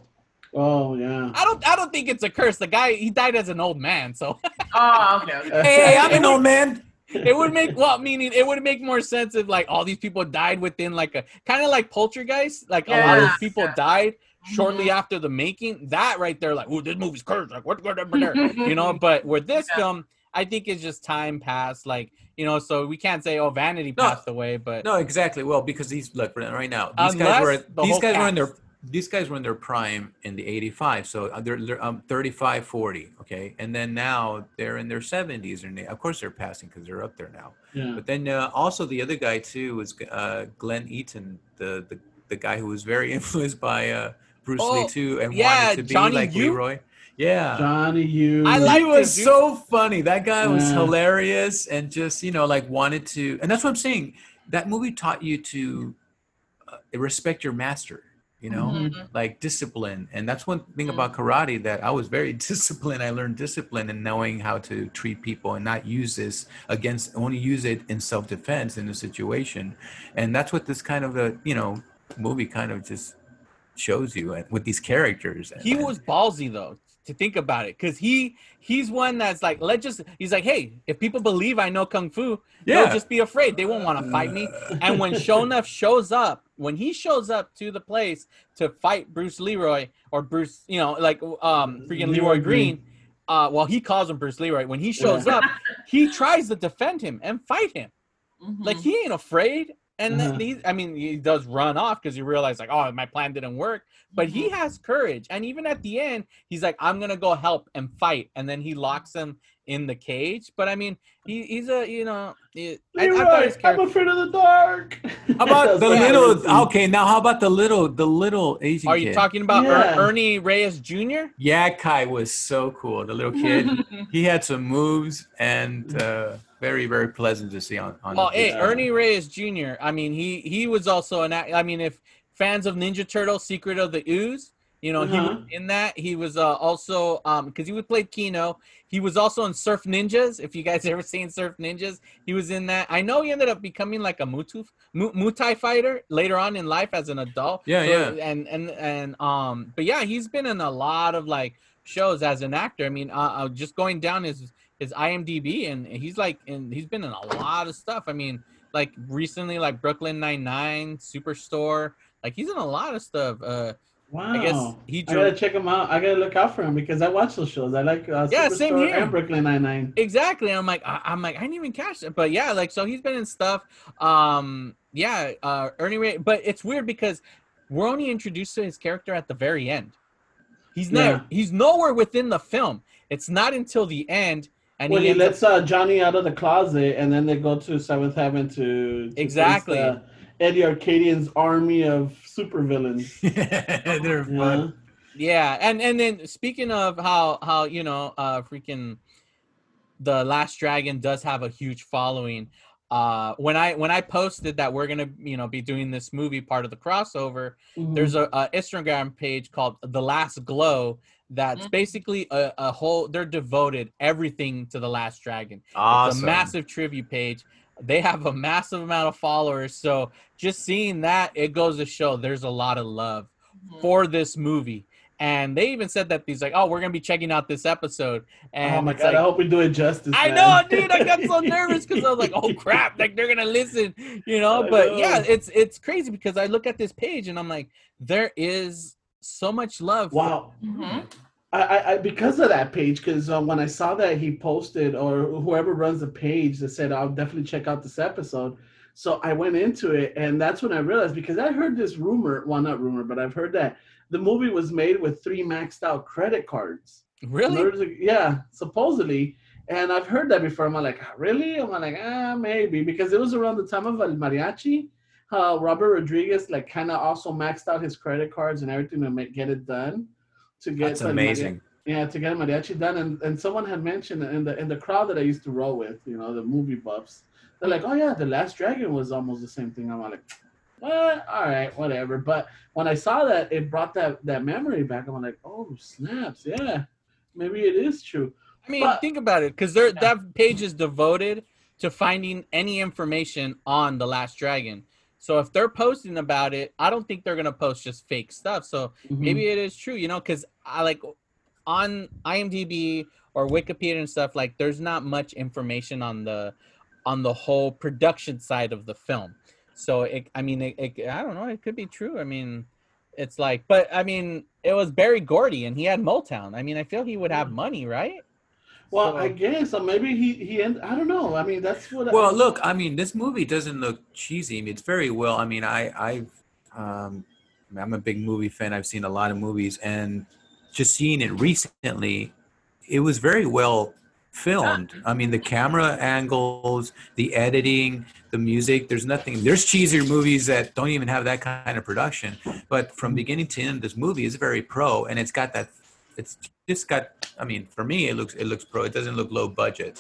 Oh yeah. I don't, I don't think it's a curse. The guy, he died as an old man, so Oh, okay. okay. Hey, I'm an old man. it would make well, meaning it would make more sense if like all these people died within like a kind of like Poltergeist, like a lot of people yeah. died shortly after the making. That right there, like, oh, this movie's cursed. Like, what, what, what, what, you know? But with this Yeah. film, I think it's just time passed. Like, you know, so we can't say, oh, Vanity No. passed away, but No, exactly. Well, because these look right now, these guys were the these guys were in their these guys were in their prime in the 85 so uh, they're, they're um 35 40 okay and then now they're in their 70s and they, of course they're passing because they're up there now Yeah. but then uh, also the other guy too was uh glen eaton the the, the guy who was very influenced by uh bruce lee Oh, too and yeah, wanted to be Johnny like Yu? leroy yeah Johnny, Hughes. I he like was so funny. That guy was Yeah. hilarious and just you know like wanted to. And that's what I'm saying. That movie taught you to uh, respect your master. You know, Mhm. like discipline. And that's one thing Mhm. about karate that I was very disciplined. I learned discipline and knowing how to treat people and not use this against. Only use it in self defense in a situation. And that's what this kind of a you know movie kind of just shows you and with these characters. he And- was ballsy though to think about it because he he's one that's like let's just he's like hey if people believe i know kung fu Yeah. they'll just be afraid they won't want to fight me and when sho'nuff shows up when he shows up to the place to fight bruce leroy or bruce you know like um freaking leroy, Leroy green, Green. uh well he calls him bruce leroy when he shows up he tries to defend him and fight him Mhm. like he ain't afraid and then Uh-huh. he, i mean he does run off because he realized like oh my plan didn't work but he Mm-hmm. has courage and even at the end he's like i'm gonna go help and fight and then he locks him in the cage but i mean he, he's a you know he- I, I thought Leroy, his I'm afraid of the dark. How about the That's little? Okay, now how about the little, the little Asian are you kid? talking about Er- ernie reyes jr Yeah, Kai was so cool. The little kid, he had some moves and uh, very, very pleasant to see on. on well hey video. ernie reyes jr i mean he he was also an act- i mean if fans of ninja turtles secret of the ooze you know he was Uh-huh. in that he was uh, also um because he would play keno he was also in surf ninjas if you guys ever seen surf ninjas he was in that i know he ended up becoming like a mutu Mu- muay fighter later on in life as an adult Yeah, yeah. and and and um but yeah he's been in a lot of like shows as an actor i mean uh, uh just going down his his imdb and he's like and he's been in a lot of stuff i mean like recently like brooklyn 99 superstore like he's in a lot of stuff uh Wow. I guess he I gotta check him out. I gotta look out for him because I watch those shows. I like uh, Yeah, same Superstore here. and Brooklyn Nine Nine. Exactly. I'm like, I, I'm like, I didn't even catch it. But yeah, like, so he's been in stuff. Um, yeah, uh, Ernie Ray. But it's weird because we're only introduced to his character at the very end. He's not. Yeah. He's nowhere within the film. It's not until the end, and When he, he ends up- lets uh, Johnny out of the closet, and then they go to Seventh Heaven to, to face Exactly. the Eddie Arkadian's army of supervillains. They're Yeah. fun. Yeah, and and then speaking of how how you know uh freaking the Last Dragon does have a huge following. Uh, when I when I posted that we're gonna you know be doing this movie part of the crossover, Mhm. there's a, a Instagram page called The Last Glow that's Mhm. basically a, a whole. They're devoted everything to the Last Dragon. awesome. It's a massive tribute page. They have a massive amount of followers, so just seeing that it goes to show there's a lot of love Mhm. for this movie. And they even said that he's like, oh, we're gonna be checking out this episode. And oh my it's god! I hope we do it justice. I know, dude. I got so nervous because I was like, "Oh crap!" Like they're gonna listen, you know. I But know. yeah, it's it's crazy because I look at this page and I'm like, there is so much love. for- Wow. Mhm. I, I, I because of that page, because um, when I saw that he posted or whoever runs the page that said I'll definitely check out this episode, so I went into it, and that's when I realized because I heard this rumor, well not rumor, but I've heard that the movie was made with three maxed out credit cards. Really. order to- yeah, supposedly, and I've heard that before. I'm like, "Ah, really? I'm like, ah, maybe because it was around the time of El Mariachi. How Robert Rodriguez like kind of also maxed out his credit cards and everything to make, get it done. To get That's El Mari- amazing. Yeah, to get mariachi done, and, and someone had mentioned in the in the crowd that I used to roll with, you know, the movie buffs. They're like, "Oh yeah, the Last Dragon was almost the same thing." I'm like, "What? All right, whatever." But when I saw that, it brought that that memory back. I'm like, "Oh snaps, yeah, maybe it is true." I mean, But- think about it, because that page is devoted to finding any information on the Last Dragon. So if they're posting about it, I don't think they're gonna post just fake stuff. So Mm-hmm. maybe it is true, you know, because I like on IMDb or Wikipedia and stuff. Like, there's not much information on the on the whole production side of the film. So it, I mean, it, it, I don't know. It could be true. I mean, it's like, but I mean, it was Berry Gordy and he had Motown. I mean, I feel he would have money, right? Well, So- I guess so. Maybe he he. End, I don't know. I mean, that's what. Well, I, look, I mean, this movie doesn't look cheesy. It's very well. I mean, I, I've, um, I'm a big movie fan. I've seen a lot of movies, and just seeing it recently, it was very well filmed. I mean, the camera angles, the editing, the music. There's nothing. There's cheesier movies that don't even have that kind of production. But from beginning to end, this movie is very pro, and it's got that. It's just got. I mean, for me, it looks it looks pro. It doesn't look low budget,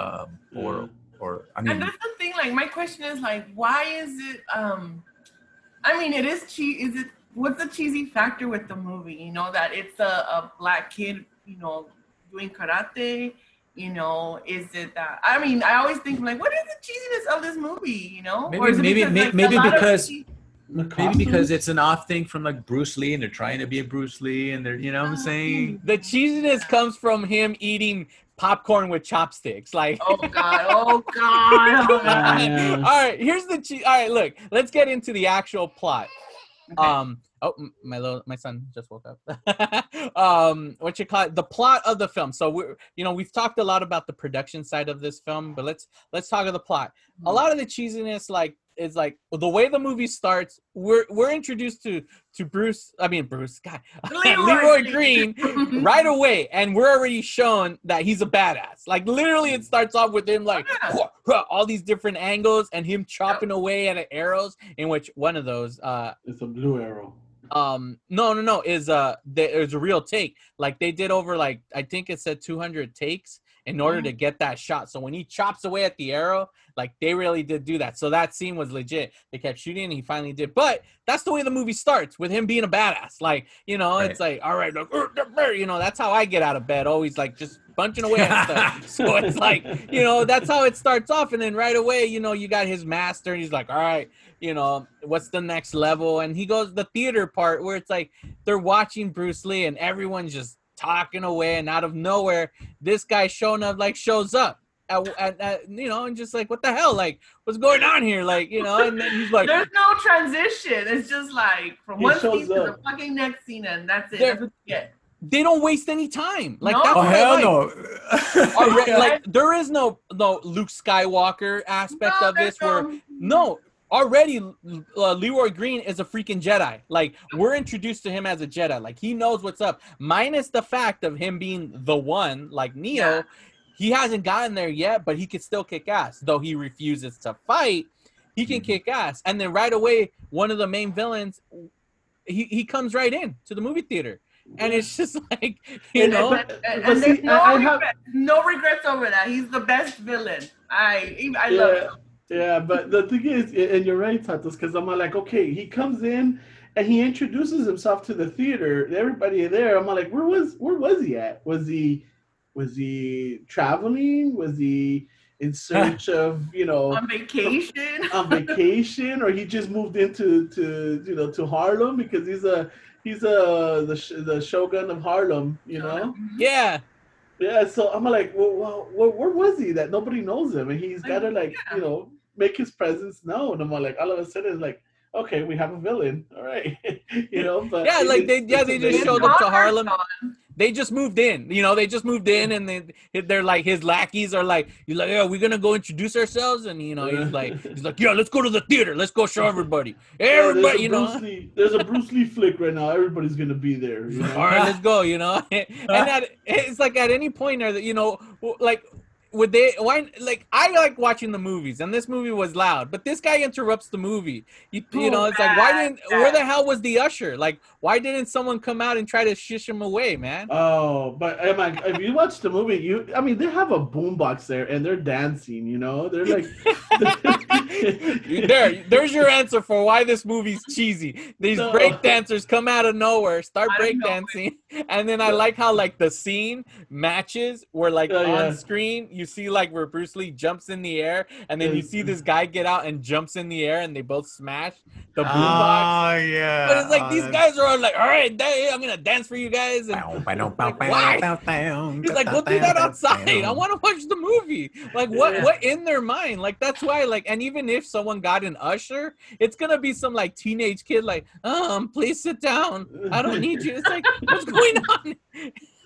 um, or or I mean. and that's the thing. Like my question is like, why is it? Um, I mean, it is cheese. Is it? What's the cheesy factor with the movie? You know that it's a, a black kid. You know, doing karate. You know, is it that? I mean, I always think like, what is the cheesiness of this movie? You know, Maybe- maybe- because, like, maybe of because- the Maybe because it's an off thing from like Bruce Lee and they're trying to be a Bruce Lee and they're, you know what I'm saying? The cheesiness comes from him eating popcorn with chopsticks. Like, Oh God! Oh God! Oh, God. Yeah. all right, here's the che- all right. Look, let's get into the actual plot. Um. Oh, my little my son just woke up. um, what you call it? The plot of the film. So we're you know we've talked a lot about the production side of this film, but let's let's talk of the plot. A lot of the cheesiness, like is like the way the movie starts. We're we're introduced to to Bruce. I mean Bruce. God, Leroy Leroy Green. Green right away, and we're already shown that he's a badass. Like literally, it starts off with him like Yeah. "Huh, huh," all these different angles and him chopping away at arrows. In which one of those, uh, It's a blue arrow. um, no, no, no, is uh, there's a real take. Like they did over like I think it said 200 takes in order to mm-hmm. get that shot. So when he chops away at the arrow, like they really did do that. So that scene was legit. They kept shooting and he finally did. But that's the way the movie starts with him being a badass. Like, you know, it's like, all right, like, you know, that's how I get out of bed, always like just bunching away at stuff. so it's like, you know, that's how it starts off. And then right away, you know, you got his master and he's like, all right, you know, what's the next level? And he goes the theater part where it's like they're watching Bruce Lee and everyone's just talking away and out of nowhere, this guy showing up like shows up. At, at, at, you know, and just like, what the hell? Like, what's going on here? Like, you know, and then he's like, There's no transition. It's just like from one shows scene to the fucking next scene, and that's it. There- That's what you get. they don't waste any time. Like, No. that's Oh hell like. no! Alre- like, there is no no Luke Skywalker aspect No, of this there's where no- no already uh, leroy green is a freaking jedi like we're introduced to him as a jedi like he knows what's up minus the fact of him being the one like neo Yeah. he hasn't gotten there yet but he could still kick ass though he refuses to fight he can Mhm. kick ass and then right away one of the main villains he, he comes right in to the movie theater and it's just like you And- know And, and, and there's see, no, I- I have- regrets, no regrets over that. He's the best villain. I I love Yeah. him. Yeah, but the thing is, and you're right, Tatos, because I'm like, okay, he comes in and he introduces himself to the theater. Everybody there, I'm like, where was where was he at? Was he was he traveling? Was he in search of you know On vacation. on vacation, or he just moved into to you know to Harlem because he's a he's a the the shogun of Harlem, you know. Oh, mm-hmm. yeah Yeah, so I'm like, well, well, where, where was he that nobody knows him, and he's got to like, Yeah. you know, make his presence known. I'm like, all of a sudden, like, okay, we have a villain, all right, you know. But Yeah, like they- yeah, they just showed up to Harlem. they just moved in. You know, they just moved in, and they they're like his lackeys are like, he's like, yeah, we're gonna go introduce ourselves, and you know, he's like, he's like, yeah, let's go to the theater, let's go show everybody, everybody, a you know. Lee, there's a Bruce Lee flick right now. Everybody's gonna be there. You know? All right, let's go. You know, and at, it's like at any point, or that you know, like would they? Why? Like I like watching the movies, and this movie was loud, but this guy interrupts the movie. You, you know, it's like why didn't? Where the hell was the usher? Like, why didn't someone come out and try to shush him away, man? Oh, but am I, if you watch the movie, you I mean they have a boombox there and they're dancing. You know, they're like. there, there's your answer for why this movie's cheesy. These No. break dancers come out of nowhere, start Out break dancing, and then I like how like the scene matches where like Oh, yeah. on screen you see like where Bruce Lee jumps in the air, and then you see this guy get out and jumps in the air, and they both smash the boombox. Oh yeah. but it's like Oh, these guys are all like, all right, day, I'm gonna dance for you guys, and Like, why? He's like, go do that outside. I want to watch the movie. Like, what? Yeah. What in their mind? Like, that's why. Like, and even if someone got an usher, it's gonna be some like teenage kid, like, um, please sit down. I don't need you. It's like, what's going on?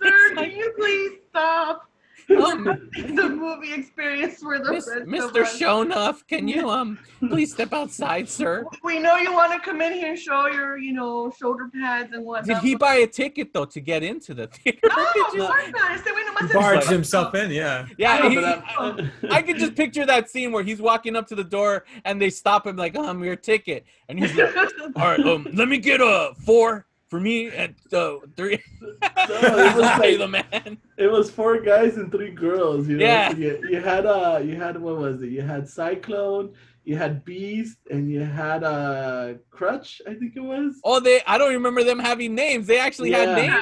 Sir, like- can you please stop? Um, the movie experience for the Mis- Mr. us. Sho'nuff, can you um please step outside, sir? We know you want to come in here and show your, you know, shoulder pads and whatnot. Did he buy a ticket though to get into the theater? No, Did of course not. Este güey nomás se- Barged himself in, yeah. Yeah, he- I'm- I could just picture that scene where he's walking up to the door and they stop him like, um, your ticket, and he's like. All right, um, let me get a four for me at uh, three. it was like- the man. it was four guys and three girls. You know, Yeah. You, you had uh, you had what was it? You had Cyclone, you had Beast, and you had uh, Crutch. I think it was. Oh, they. I don't remember them having names. They actually had names.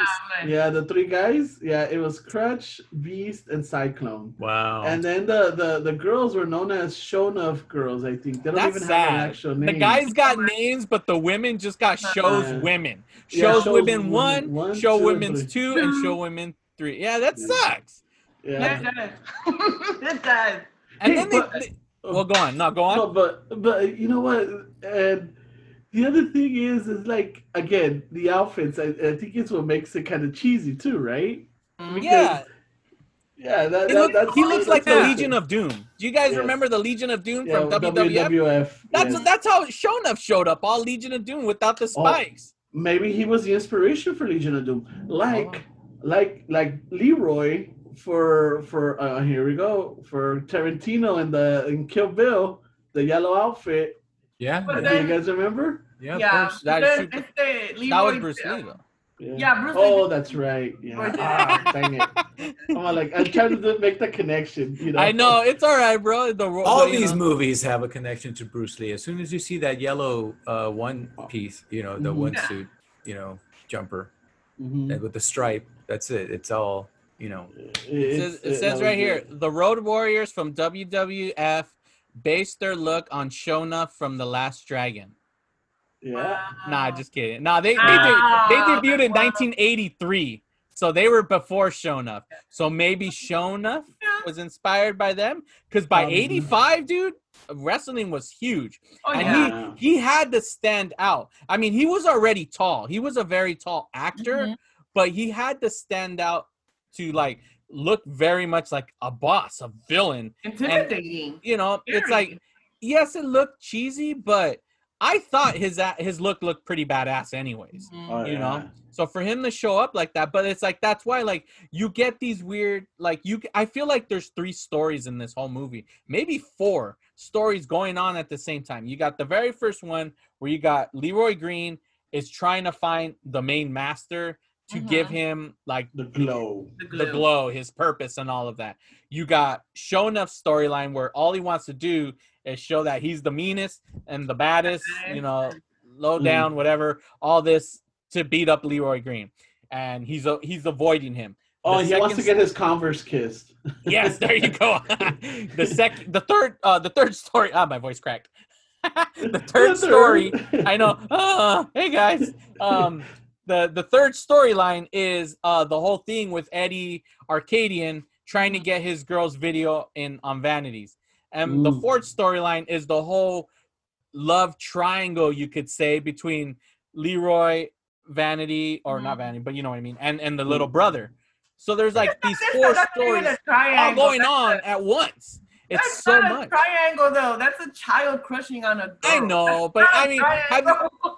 Yeah. Yeah, the three guys. Yeah, it was Crutch, Beast, and Cyclone. Wow. And then the, the the girls were known as Sho'nuff girls. I think they don't That's even have an sad. actual The guys got names, but the women just got shows Yeah. women. Yeah, Shows shows women women one, one, show two, women's three. two, and show women three. Yeah, that Yeah. sucks. Yeah, Yeah. it does. it does. And then they, they- well, go on. No, go on. No, but but you know what? And the other thing is, is like again the outfits. I, I think it's what makes it kind of cheesy too, right? Mm-hmm. Because- yeah, Yeah, that, he, that, look- that's, he looks like the Legion of Doom. Do you guys Yes. remember the Legion of Doom yeah, from WWF? WWF. That's yes. that's how Sho'nuff showed up, all Legion of Doom without the Oh. spikes. Maybe he was the inspiration for Legion of Doom, like oh. like like Leroy for for uh, here we go for Tarantino and the in Kill Bill, the yellow outfit. yeah, But Do then- you guys remember? yeah, of yeah, course. That then is super- este, Leroy, That was Bruce Lee, though. Yeah, Bruce Oh, did- that's right. Yeah. Ah, dang it. I'm like I'm trying to make the connection. You know. I know it's all right, bro. The All you these know. movies have a connection to Bruce Lee. As soon as you see that yellow uh, one piece, you know, the Mhm. one suit, you know, jumper Mhm. and with the stripe, that's it. It's all, you know. It It's- says, it says was right here, good. the Road Warriors from WWF based their look on Sho'nuff from The Last Dragon. Yeah. Nah, just kidding. Nah, they they, Ah, did, they debuted in 1983, so they were before Sho'nuff. So maybe Sho'nuff was inspired by them, because by Um, 85, dude, wrestling was huge. Oh, and yeah. he he had to stand out. I mean, he was already tall. He was a very tall actor, Mhm. but he had to stand out to like look very much like a boss, a villain. Intimidating. You know, it's like yes, it looked cheesy, but I thought his his look looked pretty badass anyways. Mhm. Oh, you know? So for him to show up like that, but it's like that's why like you get these weird like you I feel like there's three stories in this whole movie, maybe four stories going on at the same time. You got the very first one where you got Leroy Green is trying to find the main master to give Mhm. him like The glow. The the glow, his purpose, and all of that. You got Sho'nuff storyline where all he wants to do is show that he's the meanest and the baddest, you know, low Mhm. down, whatever, all this to beat up Leroy Green. And he's a, he's avoiding him. Oh, The he wants to get his Converse kissed. Yes, there you go. the second, the third, uh, the third story. Ah, my voice cracked. the third story I know. Uh, hey guys. Um, the the third storyline is uh the whole thing with Eddie Arkadian trying to get his girl's video in on Vanities, and the fourth storyline is the whole love triangle you could say between Leroy, Vanity, or not Mhm. Vanity, but you know what I mean, and and the little brother. So there's like these four stories all going on at once. It's That's so not a much. triangle though. That's a child crushing on a girl. I know, That's but I mean, have you.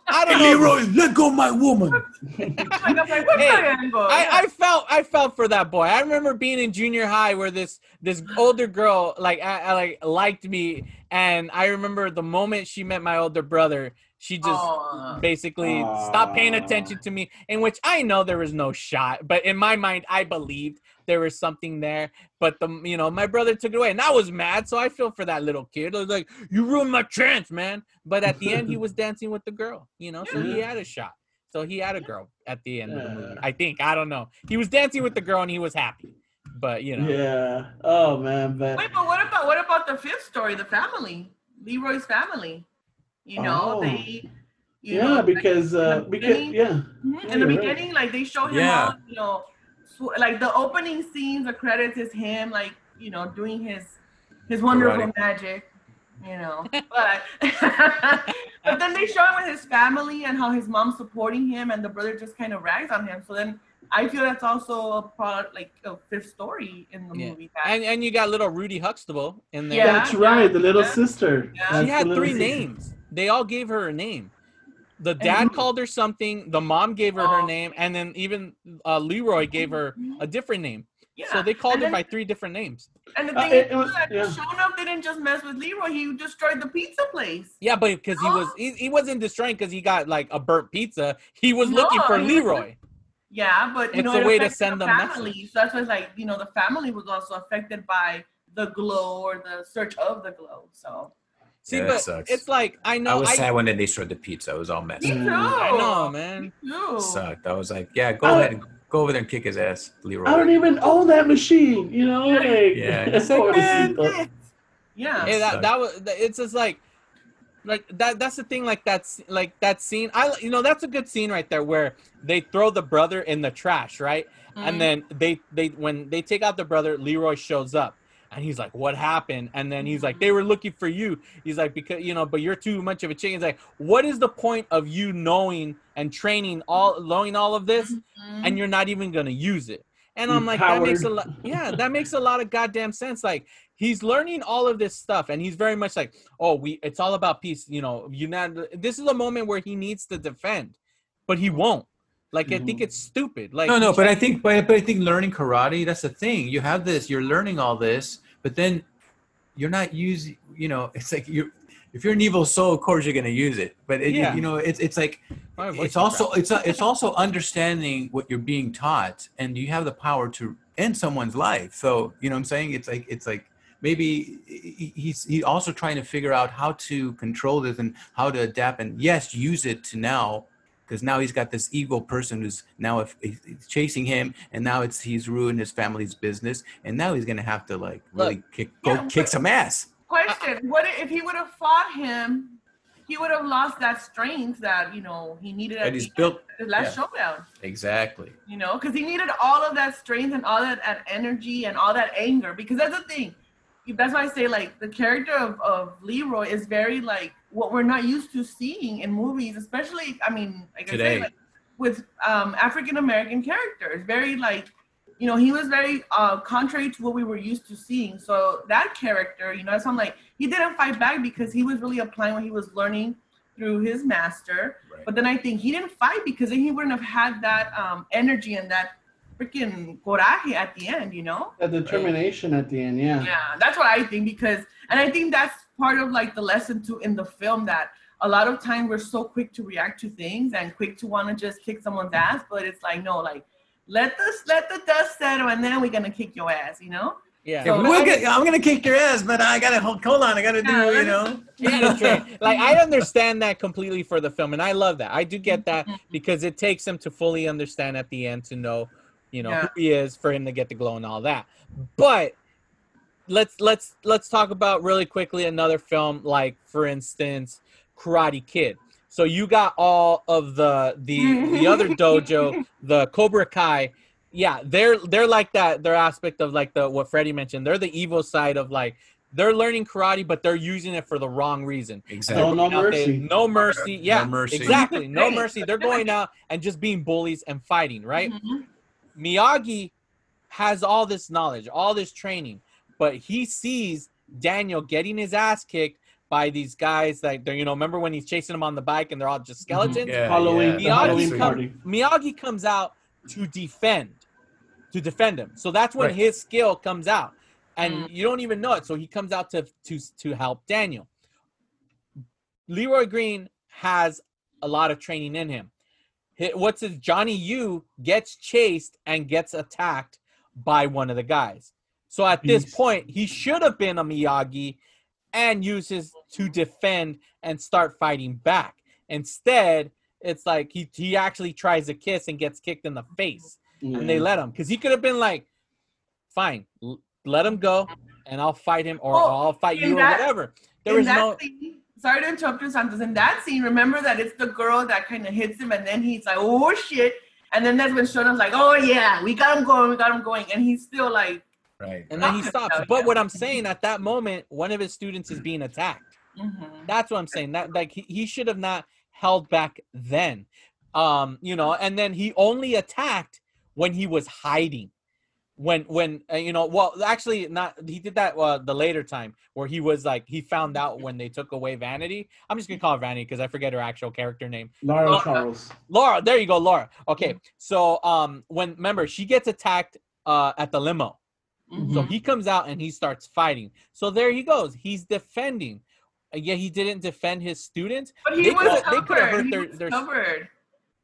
I don't know. let go my woman. Like, I'm like, Hey. I, I felt I felt for that boy. I remember being in junior high where this this older girl like I, I like liked me, and I remember the moment she met my older brother, she just Aw. basically stopped paying attention to me. In which I know there was no shot, but in my mind, I believed there was something there. But the you know my brother took it away, and I was mad. So I feel for that little kid. I was like, "You ruined my chance, man!" But at the end, he was dancing with the girl, you know, so he had a shot. So he had a girl at the end of the movie. I think. I don't know. He was dancing with the girl and he was happy. But you know. Yeah. Oh man, but Wait, but what about what about the fifth story, the family, Leroy's family? You know, Oh. they. You yeah, know, like, because uh, because yeah. Yeah, in the you're right. beginning, like they show him Yeah. all, you know, sw- like the opening scenes, the credits is him, like you know, doing his his wonderful Karate. magic, you know. but but then they show him with his family and how his mom's supporting him, and the brother just kind of rags on him. So then I feel that's also a product, like a fifth story in the Yeah. movie. That, And and you got little Rudy Huxtable in there. Yeah, That's right, the little yeah. sister. Yeah. She had three sister. names. They all gave her a name. The dad called her something. The mom gave her her Oh. name, and then even uh, Leroy gave her a different name. yeah. So they called And her then- by three different names. And the Uh, thing it- is, it was- that yeah. Shonuff didn't just mess with Leroy; he destroyed the pizza place. Yeah, but because he was Oh. he, he wasn't destroying because he got like a burnt pizza. He was looking for Leroy. Yeah, but you It's know, a it way to send the them family. message. So that's why it's like you know the family was also affected by the glow or the search of the glow. So See, Yeah, but sucks. it's like I know. I was I, sad when they destroyed the pizza. It was all me messy. too. Mm. I know, man. Me too. Sucked. I was like, yeah, go I- ahead and go over there and kick his ass, Leroy. I don't even own that machine, you know? Like, Yeah, it's like, man, Pobrecito. Yeah. Hey, that that was it's just like like that that's the thing like that's like that scene i you know that's a good scene right there where they throw the brother in the trash right Mhm. and then they they when they take out the brother leroy shows up and he's like what happened and then he's like they were looking for you he's like because you know but you're too much of a chicken he's like what is the point of you knowing and training all knowing all of this Mhm. and you're not even gonna use it. And I'm like, that makes a lot. Yeah, that makes a lot of goddamn sense. Like he's learning all of this stuff, and he's very much like, oh, we. It's all about peace. You know, you not. This is a moment where he needs to defend, but he won't. Like I think Mhm. it's stupid. Like no, no, but I think, but, but I think learning karate, that's the thing. You have this, you're learning all this, but then you're not using. You know, it's like you're. If you're an evil soul, of course you're gonna use it. But it, Yeah. you know, it's it's like it's also cracked. it's a, it's also understanding what you're being taught, and you have the power to end someone's life. So you know, what I'm saying it's like it's like maybe he's he's also trying to figure out how to control this and how to adapt, and yes, use it to now because now he's got this evil person who's now if he's chasing him, and now it's he's ruined his family's business, and now he's gonna have to like really kick go Yeah, kick some ass. Question: What if he would have fought him? He would have lost that strength that you know he needed at And he's the, built the last yeah. showdown. exactly. you know, because he needed all of that strength and all that, that energy and all that anger. Because that's the thing. That's why I say like the character of, of Leroy is very like what we're not used to seeing in movies, especially I mean, like I say, like, with um, African American characters. Very like, you know, he was very uh, contrary to what we were used to seeing. So that character, you know, why I'm like he didn't fight back because he was really applying what he was learning through his master. Right. But then I think he didn't fight because then he wouldn't have had that um, energy and that freaking coraje at the end, you know? That determination at the end, yeah. Yeah, that's what I think because, and I think that's part of like the lesson too in the film that a lot of time we're so quick to react to things and quick to want to just kick someone's ass, but it's like no, like let this let the dust settle and then we're gonna kick your ass, you know? yeah. So- We'll I- get, I'm gonna kick your ass, but I gotta hold, hold on. I gotta do, Yeah, you know. You like I understand that completely for the film, and I love that. I do get that mm-hmm. because it takes them to fully understand at the end to know, you know, Yeah. who he is for him to get the glow and all that. But let's let's let's talk about really quickly another film, like for instance, Karate Kid. So you got all of the the the other dojo, the Cobra Kai. Yeah, they're they're like that. Their aspect of like the what Freddie mentioned. They're the evil side of like they're learning karate, but they're using it for the wrong reason. Exactly. No, no Going out mercy. No mercy. Yeah, mercy. exactly. No mercy. They're going out and just being bullies and fighting, right? Mhm. Miyagi has all this knowledge, all this training, but he sees Daniel getting his ass kicked by these guys that they're you know remember when he's chasing them on the bike and they're all just skeletons. Yeah, Halloween, yeah. Miyagi, Halloween come- party. Miyagi comes out to defend, to defend him. So that's when Right. his skill comes out, and Mm. you don't even know it. So he comes out to to to help Daniel. Leroy Green has a lot of training in him. Hi- What's his Johnny Yu gets chased and gets attacked by one of the guys. So at this Beast. point, he should have been a Miyagi and uses to defend and start fighting back. Instead, it's like he he actually tries a kiss and gets kicked in the face, and they mm. let him because he could have been like, "Fine, l- let him go, and I'll fight him or Oh, I'll fight you that- or whatever." There was that no scene, sorry to interrupt you, Santos. In that scene, remember that it's the girl that kind of hits him, and then he's like, "Oh shit!" And then that's when Sho'nuff's like, "Oh yeah, we got him going, we got him going," and he's still like, Right. and then he stops. But what I'm saying at that moment, one of his students is being attacked. mhm. That's what I'm saying. That like he, he should have not held back then. Um, you know, and then he only attacked when he was hiding. When when uh, you know, well, actually not he did that uh, the later time where he was like he found out when they took away Vanity. I'm just going to call her Vanity because I forget her actual character name. Laura Oh, Charles. Laura, there you go, Laura. Okay. So um when remember she gets attacked uh at the limo. So Mhm. he comes out and he starts fighting. So there he goes. He's defending. Uh, yeah, he didn't defend his students. But he They was coulda- they coulda covered. hurt he their- was their- covered.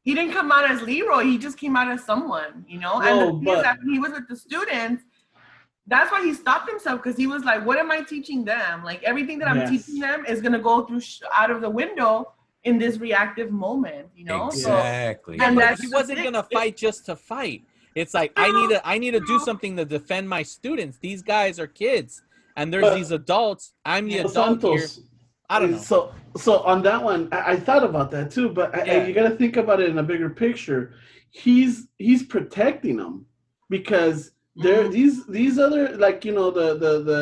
He didn't come out as Leroy. He just came out as someone, you know. No, and the but- that he was with the students, that's why he stopped himself because he was like, "What am I teaching them? Like everything that I'm Yes. teaching them is gonna go through sh- out of the window in this reactive moment, you know." So Exactly. And But that's he wasn't thing. gonna fight just to fight. It's like I need to I need to do something to defend my students. These guys are kids, and there's But- these adults. I'm the So adult here. I don't know. So, so on that one, I, I thought about that too, but I, I- you got to think about it in a bigger picture. He's he's protecting them because there Mhm. these these other like you know the the the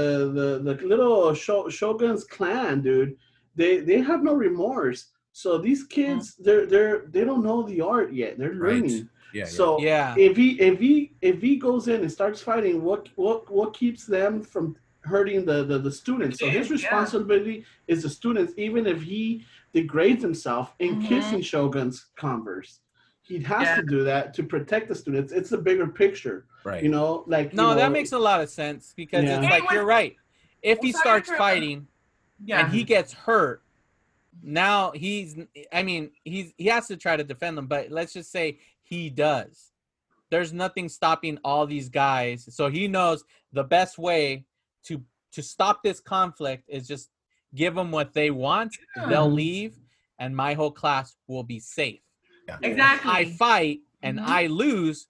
the, the little Shogun's clan, dude. They they have no remorse. So these kids, they're they're they don't know the art yet. They're Right. learning. Yeah. So Yeah. if he if he if he goes in and starts fighting, what what what keeps them from hurting the the, the students? So his Yeah. responsibility is the students, even if he degrades himself in Mhm. kissing Shogun's Converse. He has Yeah. to do that to protect the students. It's a bigger picture, right. you know. Like No, you that makes a lot of sense because Yeah. it's like you're right. If he starts fighting yeah, and he gets hurt, now he's I mean, he's he has to try to defend them, but let's just say he does. There's nothing stopping all these guys. So he knows the best way to to stop this conflict is just give them what they want. They'll leave and my whole class will be safe. exactly. I fight and Mhm. I lose,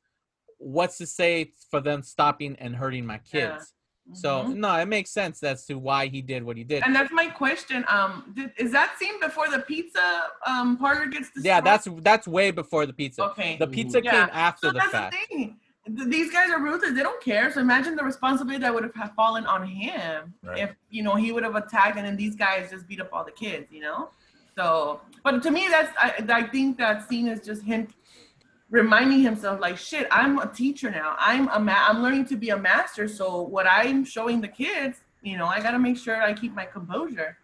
what's to say for them stopping and hurting my Yeah. kids? So Mhm. no, it makes sense as to why he did what he did. And that's my question. Um, did, is that scene before the pizza um parlor gets destroyed? yeah, that's that's way before the pizza. okay. The pizza Yeah. came after so the that's fact. the thing. Th- These guys are ruthless. They don't care. So imagine the responsibility that would have fallen on him Right. if you know he would have attacked, and then these guys just beat up all the kids. You know. So, but to me, that's I, I think that scene is just him reminding himself like shit i'm a teacher now i'm a ma- i'm learning to be a master so what i'm showing the kids you know i gotta make sure i keep my composure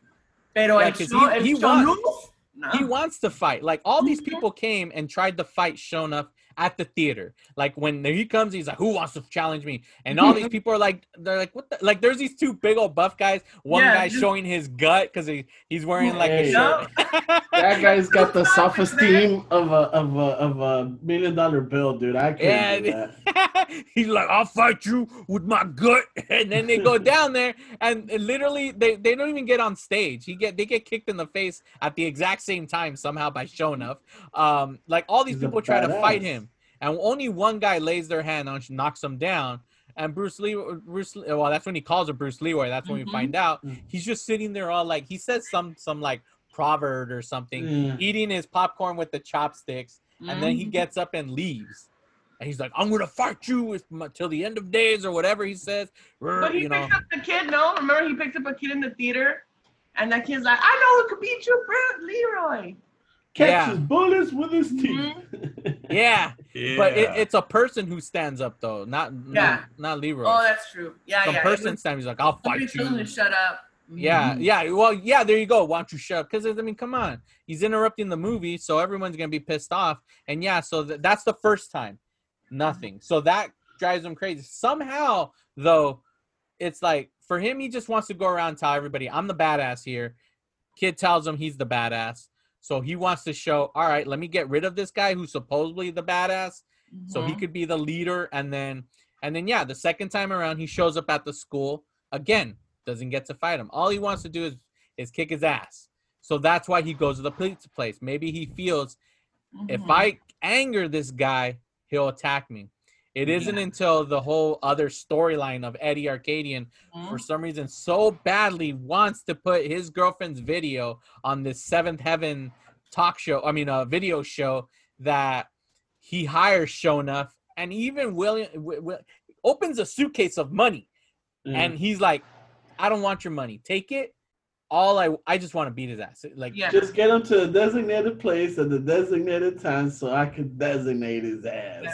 pero Yeah, el 'cause show, he- el he show want- luz, no. He wants to fight. Like all these Mhm. people came and tried to fight Sho'nuff at the theater. Like when he comes, he's like, "Who wants to challenge me?" And all these people are like, "They're like, what?" The? Like there's these two big old buff guys. One Yeah, guy just- showing his gut because he, he's wearing like a Hey. shirt. that guy's got the self-esteem of a of a of a million dollar bill, dude. I can't do that. he's like, I'll fight you with my gut, and then they go down there, and literally, they, they don't even get on stage. He get they get kicked in the face at the exact same time somehow by Sho'nuff. Um, like all these He's people try to fight him, and only one guy lays their hand on, knocks him down. And Bruce Lee, Bruce, well, that's when he calls her Bruce Leroy. That's when we Mhm. find out Mm. he's just sitting there all like he says some some like proverb or something, Yeah. eating his popcorn with the chopsticks and then he Mhm. gets up and leaves. And he's like, "I'm gonna fight you with my, till the end of days or whatever he says." But he you know, picked up the kid, no? Remember he picked up a kid in the theater? And that kid's like, I know who could beat you, Bruce Leroy. Catches Yeah. bullets with his teeth. Mhm. Yeah, but it, it's a person who stands up though, not Yeah. not, not Leroy. Oh, that's true. Yeah, Some yeah. person It was- stands. He's like, "I'll fight you." to shut up. Yeah, Mhm. yeah. Well, yeah. There you go. Why don't you shut up? Because I mean, come on. He's interrupting the movie, so everyone's gonna be pissed off. And yeah, so th- that's the first time. Nothing. So that drives him crazy. Somehow, though, it's like for him, he just wants to go around and tell everybody, "I'm the badass here." Kid tells him he's the badass, so he wants to show. All right, let me get rid of this guy who's supposedly the badass, so he Mhm. could be the leader and then and then yeah the second time around he shows up at the school again doesn't get to fight him all he wants to do is is kick his ass so that's why he goes to the pizza place maybe he feels if Mhm. i anger this guy he'll attack me it isn't until the whole other storyline of eddie arkadian Mhm. for some reason so badly wants to put his girlfriend's video on this seventh heaven talk show i mean a video show that he hires Sho'nuff and even William w- w- opens a suitcase of money Yeah. and he's like I don't want your money take it all I I just want to beat his ass like Yeah. Just get him to a designated place at the designated time so I can designate his ass.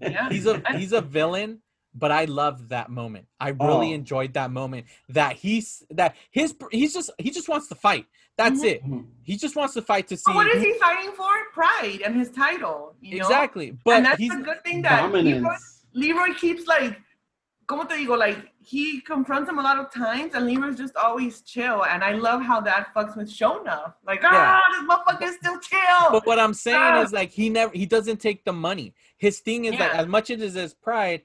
Yeah. he's a he's a villain but I love that moment. I really Oh. enjoyed that moment that he's that his he's just he just wants to fight. That's Mhm. it. He just wants to fight to see But what is he fighting for? Pride and his title. You know? exactly. But and that's he's a good thing that Leroy, Dominance. Leroy keeps like, como te digo, like he confronts him a lot of times, and Leroy's just always chill. And I love how that fucks with Sho'nuff. Like, ah, this motherfucker's still chill. But what I'm saying Ah. is like he never he doesn't take the money. His thing is Yeah. as much as it is his pride,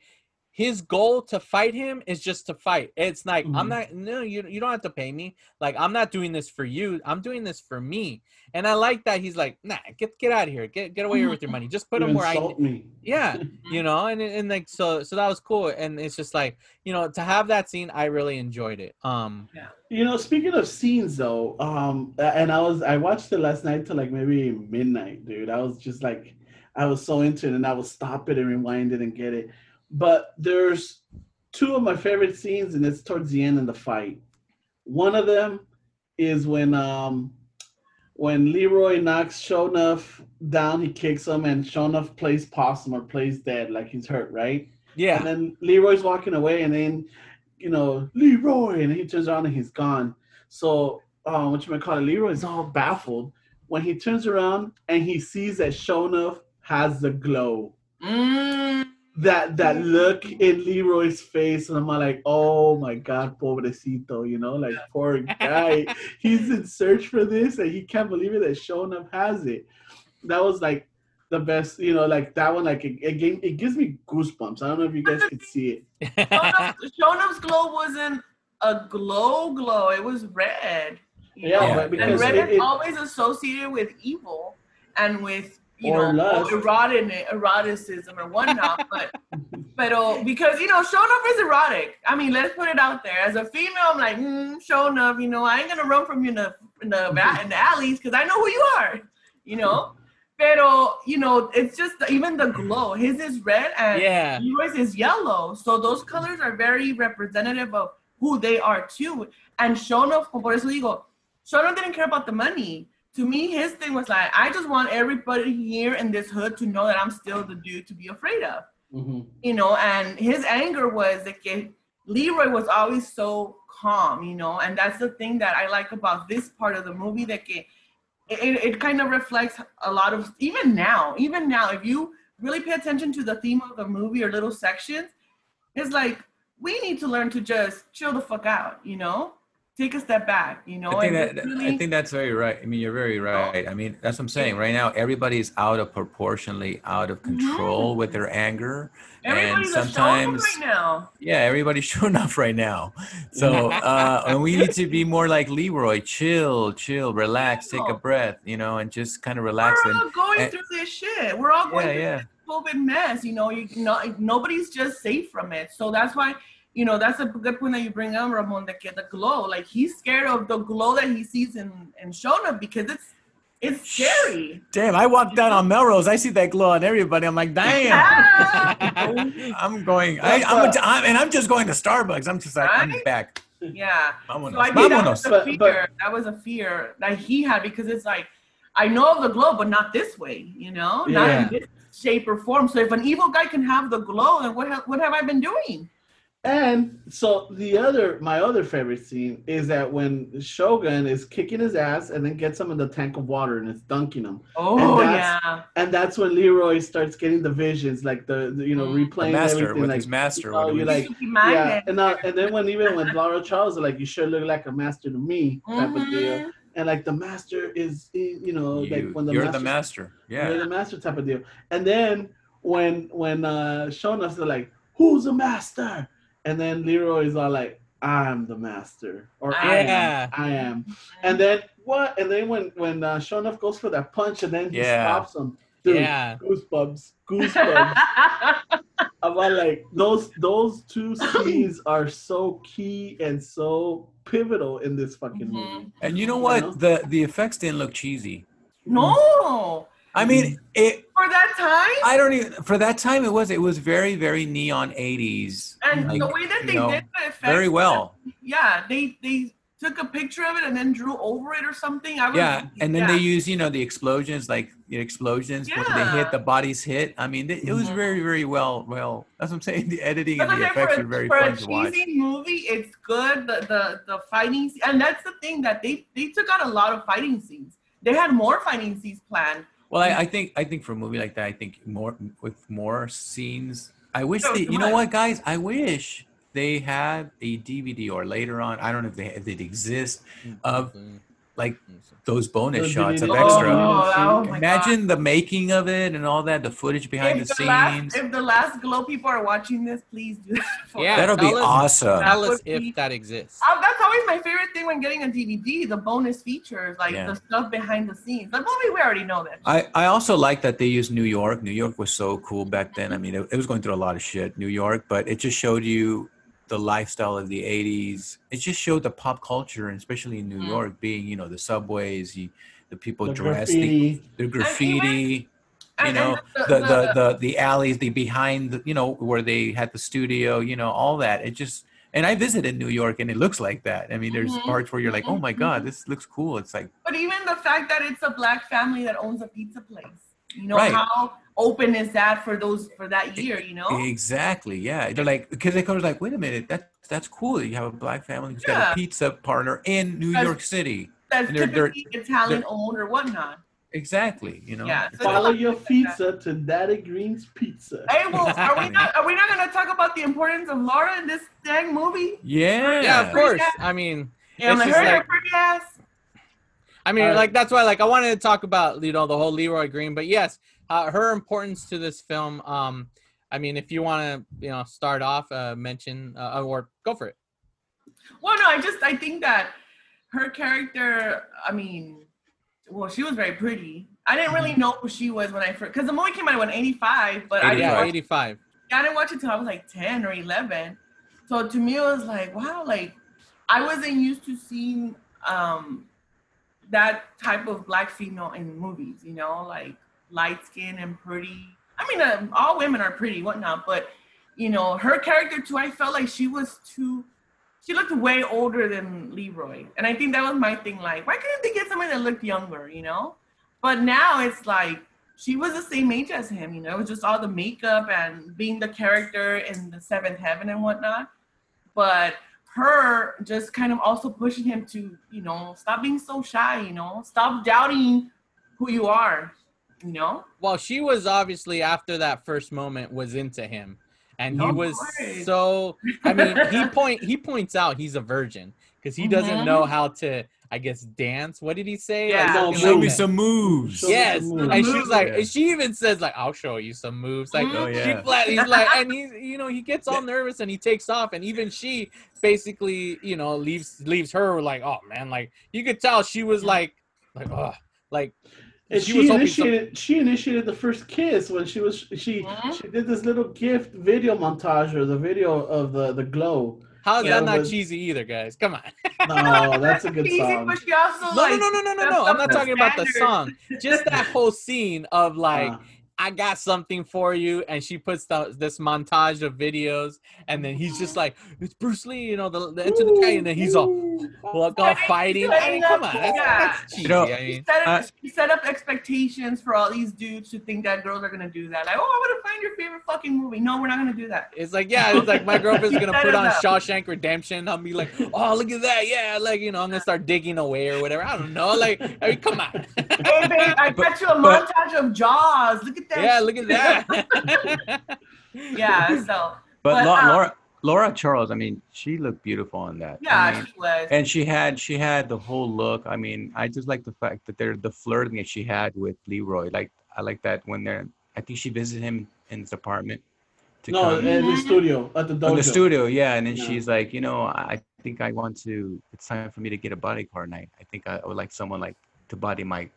his goal to fight him is just to fight. It's like I'm Mhm. not no you you don't have to pay me. Like I'm not doing this for you. I'm doing this for me. And I like that he's like, nah, get get out of here. Get get away Mhm. with your money. Just put You him where I insult me. yeah you know and and like so so that was cool and it's just like you know to have that scene i really enjoyed it um yeah. You know, speaking of scenes though, um, and I was I watched it last night till like maybe midnight, dude. I was just like, I was so into it, and I would stop it and rewind it and get it. But there's two of my favorite scenes, and it's towards the end of the fight. One of them is when um when Leroy knocks Sho'nuff down, he kicks him, and Sho'nuff plays possum or plays dead, like he's hurt, right? yeah And then Leroy's walking away, and then you know Leroy, and he turns around and he's gone. So um, what you might call it, Leroy's all baffled when he turns around and he sees that Sho'nuff has the glow. Mm, That that mm. look in Leroy's face, and I'm like, oh my god, pobrecito, you know, like poor guy. He's in search for this, and he can't believe it that Sho'nuff has it. That was like the best, you know, like that one, like it, it, gave, it gives me goosebumps. I don't know if you guys could see it. Sho'nuff- Sho'nuff's glow wasn't a glow glow; it was red. Yeah, know? but and red it, is always associated with evil and with you Or know lust. erotic, eroticism or whatnot. but but uh, because you know, Sho'nuff is erotic. I mean, let's put it out there. As a female, I'm like, mm, enough. you know, I ain't gonna run from you in the in the, in the alleys because I know who you are. You know. Pero you know, it's just even the glow. His is red and yeah Leroy's is yellow. So those colors are very representative of who they are too. And Sho'nuff, por eso digo, Sho'nuff didn't care about the money. To me, his thing was like, I just want everybody here in this hood to know that I'm still the dude to be afraid of. Mhm. You know, and his anger was that que Leroy was always so calm, you know, and that's the thing that I like about this part of the movie that que it, it kind of reflects a lot of even now, even now, if you really pay attention to the theme of the movie or little sections, it's like we need to learn to just chill the fuck out, you know, take a step back, you know. I think that just I think that's very right. I mean, you're very right. I mean, that's what I'm saying. Right now, everybody's out of proportionally out of control with their anger, and everybody's a sometimes, right now. yeah, everybody's showing off right now. So, uh, and we need to be more like Leroy, chill, chill, relax, take a breath, you know, and just kind of relax. We're all And going and- through this shit. We're all going yeah, through yeah. this COVID mess. You know, you know, nobody's just safe from it. So that's why, you know, that's a good point that you bring up, Ramon. That get the glow. Like he's scared of the glow that he sees in in Sho'nuff because it's it's scary. Damn, I walked down on Melrose. I see that glow on everybody. I'm like, damn. I'm going, I, I'm, a, I'm, and I'm just going to Starbucks. I'm just like, I'm back. yeah. Vámonos. So I think that was Vámonos. a fear. but- that was a fear that he had because it's like I know of the glow, but not this way. You know, not in this shape, or form. So if an evil guy can have the glow, then what have, what have I been doing? And so the other, my other favorite scene is that when Shogun is kicking his ass and then gets him in the tank of water and it's dunking him, Oh that's- yeah. and that's when Leroy starts getting the visions, like the, the, you know Mm. replaying The master everything, with like his master. oh, what you're like- Pinky yeah, and uh, and then when even when Laura Charles is like, you sure look like a master to me, type of deal, Mhm. and like the master is, is, you know, like when the you're master, the master. you're Yeah. the master type of deal, and then when when uh Sho'nuff's like, who's the master, and then Leroy is all like, I'm the master, or I Yeah. am, I am, and then what? And then when when uh, Sho'nuff goes for that punch, and then he Yeah. stops him, dude, Yeah. goosebumps, goosebumps. about like those those two scenes are so key and so pivotal in this fucking Mhm. movie. And you know You what? know? The the effects didn't look cheesy. No, I mean, it. for that time. I don't even. For that time, it was. It was very, very neon '80s. and like, the way that they know, did the effects, very well. Yeah, they they took a picture of it and then drew over it or something. I was, Yeah, and then yeah. they use you know the explosions, like the explosions when they hit the bodies hit. I mean, it, it was Mhm. very, very well. Well, that's what I'm saying. The editing and the effects for, were very for fun a to watch. For cheesy movie, it's good. The the the fighting, sce- and that's the thing that they they took out a lot of fighting scenes. They had more fighting scenes planned. Well, I, I think I think for a movie like that, I think more with more scenes. I wish Oh, they. You know what? what, guys? I wish they had a DVD or later on. I don't know if they if it exists mm, of mm-hmm. Like those bonus The shots of extra. Oh, oh my Imagine the making of it and all that, the footage behind if the the last, scenes. if the last glow people are watching this, please do that. yeah, that'll be us- awesome. Tell us would be- if that exists. Uh, that's always my favorite thing when getting a DVD, the bonus features, like Yeah. the stuff behind the scenes. The movie, we already know that. I, I also like that they used New York. New York was so cool back then. I mean, it, it was going through a lot of shit, New York, but it just showed you the lifestyle of the 80s. It just showed the pop culture, and especially in New Mm. York, being, you know, the subways, you, the people The dressed, the, graffiti. the graffiti, you And- know, and the, the, the, the alleys, the behind, the, you know, where they had the studio, you know, all that. It just, and I visited New York and it looks like that. I mean, there's Mhm, parts where you're like, oh my God, mhm. this looks cool. It's like, But even the fact that it's a black family that owns a pizza place, you know, Right. how open is that for those for that year? You know, Exactly. Yeah. They're like because they was like, wait a minute, that that's cool. You have a black family who's got a pizza partner in New Because- York City. that's and they're- they're- typically Italian owned or whatnot. Exactly. You know. Yeah. So Follow your pizza to Daddy Green's Pizza. Hey, well, are we not are we not gonna talk about the importance of Laura in this dang movie? yeah. Yeah, of course. Yeah. I mean, Yeah, It's like her like- pretty ass. I mean, Uh, like that's why, like, I wanted to talk about you know the whole Leroy Green, but yes, uh, her importance to this film. Um, I mean, if you want to, you know, start off, uh, mention uh, or go for it. Well, no, I just I think that her character. I mean, well, she was very pretty. I didn't really know who she was when I first because the movie came out in '85, but I didn't, Yeah, watch, eighty-five. I didn't watch it till I was like 10 or 11. So to me, it was like, wow, like I wasn't used to seeing um that type of black female in movies. You know, like light skin and pretty. I mean, uh, all women are pretty, whatnot, but you know, her character too. I felt like she was too. She looked way older than Leroy, and I think that was my thing. Like, why couldn't they get somebody that looked younger? You know, but now it's like she was the same age as him. You know, it was just all the makeup and being the character in the Seventh Heaven and whatnot. But her just kind of also pushing him to, you know, stop being so shy. You know, stop doubting who you are. You know. Well, she was obviously after that first moment was into him, and he Of was course. so. I mean, he point he points out he's a virgin because he doesn't Mhm. know how to, I guess, dance. What did he say? Yeah. something No, Show like me that. some moves. Show Yes, some and she's like, Yeah. and she even says like, "I'll show you some moves." Like, mm-hmm. Oh, she yeah. flat, he's like, and he's, you know, he gets all nervous and he takes off, and even she basically, you know, leaves leaves her like, "Oh man," like you could tell she was like, like, oh, like And she she, was hoping some- initiated. She initiated the first kiss when she was she she did this little gift video montage or the video of the the glow. How's that not but- cheesy either, guys? Come on. No, that's a good Easy, song. but she also No, like no, no, no, no, no, no. I'm not double talking about the song. Just that whole scene of like, Uh, I got something for you, and she puts the, this montage of videos, and then he's just like, it's Bruce Lee, you know, the, the enter the guy, and then he's all, book all fighting. I mean, come on, that's, Yeah. that's cheesy. You know, I She mean, set, up, Uh, she set up expectations for all these dudes to think that girls are gonna do that. Like, oh, I want to find your favorite fucking movie. No, we're not gonna do that. it's like yeah, it's like my girlfriend's gonna put on up. Shawshank Redemption. I'll be like, oh look at that, yeah, like you know, I'm gonna start digging away or whatever. I don't know, like I mean, come on. Hey, babe, I got you a but- montage of Jaws. Look at that. yeah, look at that. yeah. So But, But, um, Laura Laura Charles, I mean, she looked beautiful on that. I yeah, mean, she was. and she had she had the whole look. I mean, I just like the fact that they're the flirting that she had with Leroy. Like I like that when they're. I think she visited him in his apartment. To No, come- in the studio at the dojo. in the studio, yeah. And then Yeah. she's like, you know, I I think I want to. It's time for me to get a bodyguard night. I think I, I would like someone like to body my,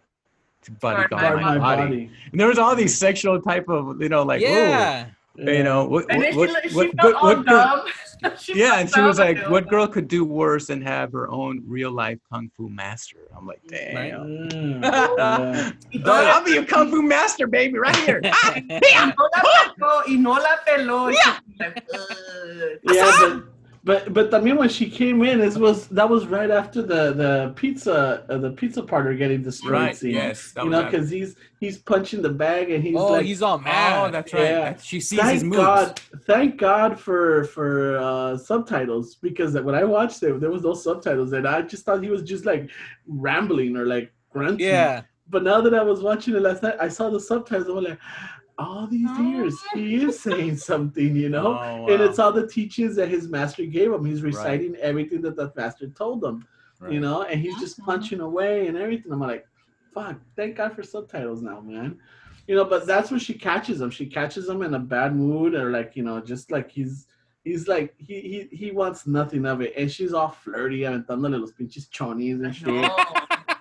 to bodyguard my my, my body. body. And there was all these sexual type of, you know, like, yeah. oh, you know, what, what, what, what, what, what girl- yeah, and she was like, "What girl could do worse than have her own real life kung fu master?" I'm like, Right. "Damn, Mm, yeah. I'll be a kung fu master, baby, right here." Ah, Y no la peló, y no la peló. y she was like, "Ugh." Yeah, but, but but también when she came in, it was that was right after the the pizza uh, the pizza partner getting destroyed right? scene. Yes, that you know, because he's he's punching the bag and he's oh, like, he's all mad. Oh, that's right. Yeah. She sees his moves. God, thank God for for uh, subtitles because when I watched it, there was no subtitles and I just thought he was just like rambling or like grunting. yeah. But now that I was watching it last night, I saw the subtitles. I was like, all these years, oh. he is saying something, you know. Oh, And it's all the teachings that his master gave him. He's reciting everything that the master told him, Right. you know, and he's just punching away and everything. I'm like, fuck, thank God for subtitles now, man. You know, but that's when she catches him. She catches him in a bad mood or like, you know, just like he's he's like he he, he wants nothing of it. And she's all flirty, aventándole los pinches chonis and shit. No.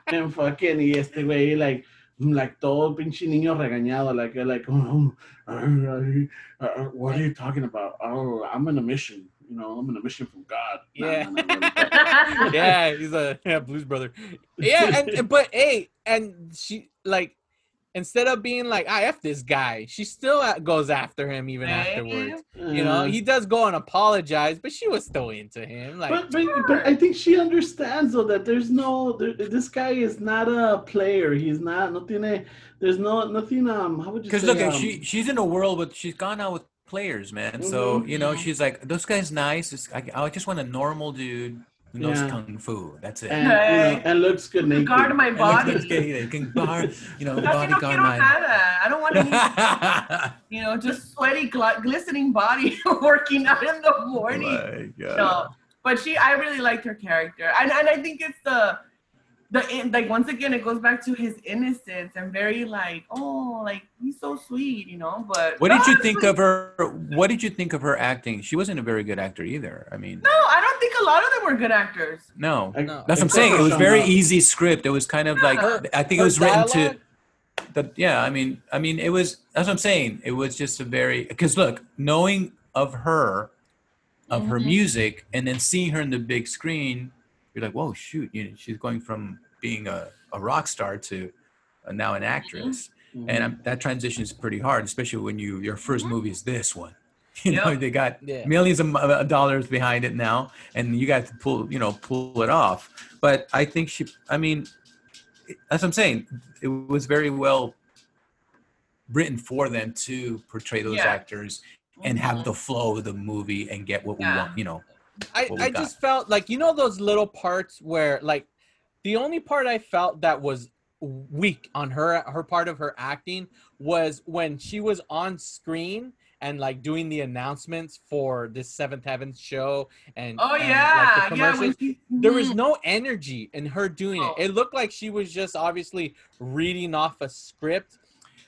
And fucking y este güey like like todo pinche niño regañado like like oh, uh, uh, uh, what are you talking about oh i'm on a mission you know i'm on a mission from god Yeah. nah, nah, nah, yeah, he's a yeah, blues brother. Yeah, and- but hey, and she like instead of being like, I f this guy, she still goes after him even afterwards. You know, he does go and apologize, but she was still into him. Like, but, but, but I think she understands though that there's no there, this guy is not a player. He's not nothing there's no nothing um how would you Because look, um, she she's in a world with she's gone out with players, man. So Mhm. you know, she's like, those guys nice. I, I just want a normal dude who knows Yeah. kung fu. That's it. and, you know, and looks good naked. Guard my And looks- body. looks good, you can guard, you know, body no bodyguard my. nada. I don't want any, you know, just sweaty, gl- glistening body working out in the oh morning. My God. No, but she, I really liked her character, and and I think it's the, the in- like once again it goes back to his innocence and very like oh like he's so sweet, you know. But What did you No, think of her? What did you think of her acting? She wasn't a very good actor either. I mean, No, I don't think a lot of them were good actors. no. I- No. That's what I'm saying. It was very easy script. It was kind of like Her- I think it was written dialogue- to. The, yeah, I mean, I mean, it was. That's what I'm saying. It was just a very because look, knowing of her, of her Mhm. music, and then seeing her in the big screen, you're like, whoa, shoot! You know, she's going from being a, a rock star to uh, now an actress, Mhm. and um, that transition is pretty hard, especially when you your first movie is this one. You know, they got Yeah. millions of of dollars behind it now, and you got to pull, you know, pull it off. But I think she, I mean, what I'm saying. It was very well written for them to portray those Yeah. actors and have the flow of the movie and get what we want. You know, I, I got. just felt like you know those little parts where like the only part I felt that was weak on her her part of her acting was when she was on screen and like doing the announcements for this Seventh Heavens show and Oh and, like, the yeah, yeah. she, there was Mhm. no energy in her doing Oh. it. It looked like she was just obviously reading off a script.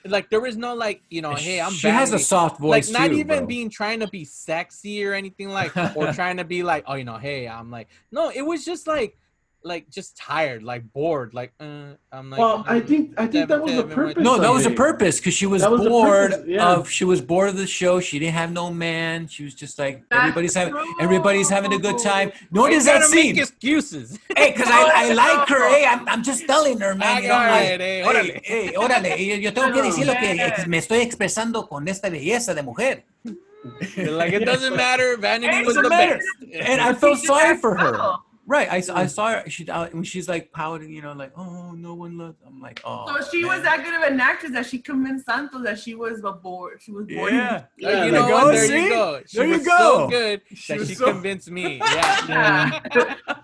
Like there was no like you know, hey, I'm she has a soft voice like not too, even bro. being trying to be sexy or anything like or trying to be like oh you know hey i'm like no it was just like like just tired like bored like uh, i'm like well, I think I think that was the purpose. No, that was a purpose because she was was bored purpose, yeah. of she was bored of the show. She didn't have no man. She was just like That's everybody's having true. everybody's having a good time. Notice you that gotta make scene. excuses Hey, because I, I like her. Hey, I'm, I'm just telling her, man. You know, ay, like, ay, hey, órale. hey, órale. y Yo, yo tengo que No. decir lo que me estoy expresando con esta belleza de mujer. like it doesn't matter vanity It was the doesn't matter. best And I felt sorry for her. Well. Right. I saw her. She uh, when she's like pouting, you know, like oh no one loves. I'm like oh. So she was that good of an actress that she convinced Santos that she was a board. She was born. Yeah. Yeah, you there know you go, There see? you go. She There you was so good She that she so- convinced me. Yeah. Yeah.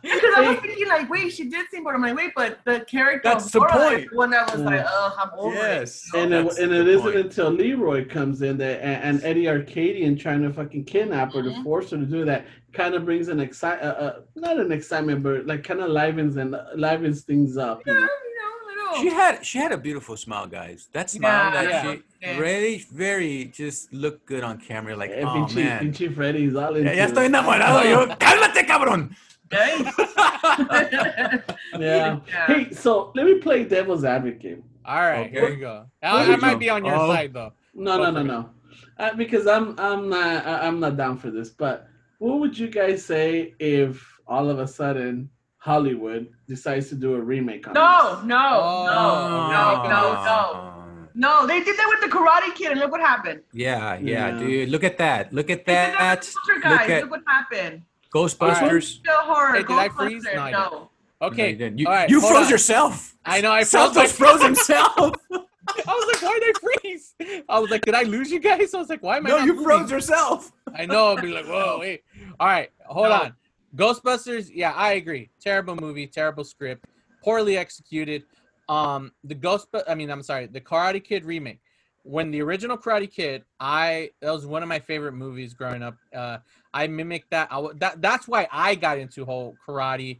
Because I was thinking like, wait, she did seem but I'm like, wait, but the character That's of the Laura point. the one that was like, oh, I'm over Yes. And it, and it isn't until Leroy comes in that and, and Eddie Arkadian trying to fucking kidnap her to Mhm. force her to do that kind of brings an excite uh, uh, not an excitement but like kind of livens and livens things up. it. You know? you know, little. She had she had a beautiful smile, guys. That smile Yeah, that yeah. she Yeah. really very just looked good on camera. Like Eh, oh pinche, man. pinche Freddy's all into Ya, ya estoy it. enamorado yo. Cálmate, cabrón. Yeah. Yeah. Hey, so let me play devil's advocate. All right, Okay. here you go. Where I, I did might you- be on your Oh. side though. No, Go no, no, it. no. Uh, because I'm I'm not I'm not down for this. But what would you guys say if all of a sudden Hollywood decides to do a remake on No, this? no, Oh. no, no, no, no. Oh. No, they did that with the Karate Kid, and look what happened. Yeah, yeah, Yeah. dude. Look at that. Look at They did that that. with the Poster Look guys. at Look what happened. Ghostbusters. Still horror. Hey, did I freeze? No, I no. Okay. No, you. You, all right, you froze on. yourself. I know I froze. Santos froze himself. I was like, why did I freeze? I was like, did I lose you guys? I was like, why am I no, not you moving? froze yourself. I know. I'll be like, whoa, wait. All right, hold No. on. Ghostbusters. Yeah, I agree. Terrible movie. Terrible script. Poorly executed. Um, the Ghost. I mean, I'm sorry. The Karate Kid remake. When the original Karate Kid, I that was one of my favorite movies growing up. Uh, I mimicked that. I, that that's why I got into whole karate.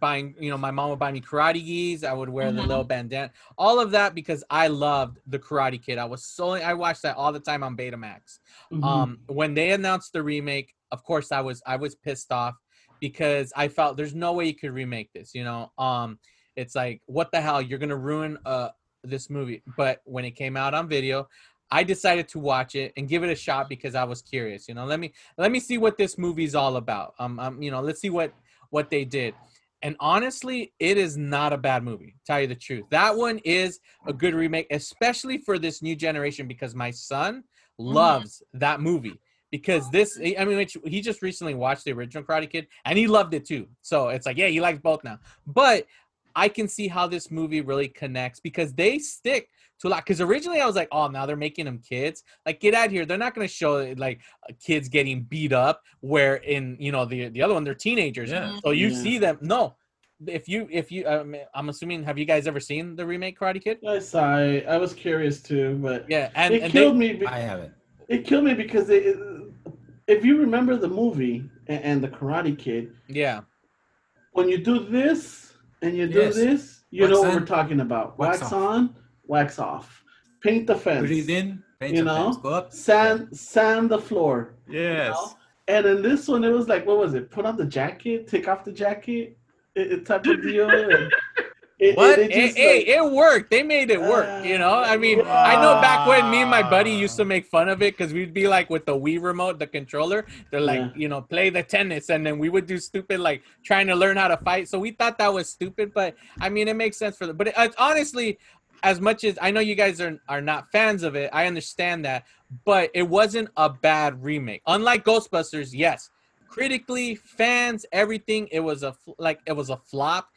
Buying, you know, my mom would buy me karate gis. I would wear the Mhm. little bandana. All of that because I loved the Karate Kid. I was so I watched that all the time on Betamax. Mhm. Um, when they announced the remake, of course I was I was pissed off because I felt there's no way you could remake this. You know, um, it's like what the hell you're gonna ruin uh this movie. But when it came out on video, I decided to watch it and give it a shot because I was curious. You know, let me let me see what this movie's all about. Um, um you know, let's see what what they did. And honestly, it is not a bad movie. Tell you the truth, that one is a good remake, especially for this new generation because my son loves that movie because this i mean he just recently watched the original karate kid and he loved it too so it's like yeah he likes both now but i can see how this movie really connects because they stick to a lot because originally i was like oh now they're making them kids like get out here they're not going to show like kids getting beat up where in you know the the other one they're teenagers Yeah. so you Yeah. see them no if you if you um, i'm assuming have you guys ever seen the remake karate kid I saw. I was curious too, but yeah and, it and they, killed me. be- I haven't. It killed me because it, if you remember the movie and, and the Karate Kid, yeah when you do this and you do Yes. this, you Wax know what we're talking about. wax Wax, on, wax off. Paint the fence. Breathe in. paint You know? fence, Go up. Sand, sand the floor. Yes. know? And in this one, it was like, what was it? Put on the jacket, take off the jacket, it, it type of deal. And it, What? It, it hey, like- it worked. They made it work. You know, I mean, I know back when me and my buddy used to make fun of it because we'd be like with the Wii remote, the controller. They're like, Yeah. you know, play the tennis, and then we would do stupid like trying to learn how to fight. So we thought that was stupid, but I mean, it makes sense for them. But it, it's honestly, as much as I know you guys are are not fans of it, I understand that. But it wasn't a bad remake. Unlike Ghostbusters, yes, critically, fans, everything, it was a like it was a flop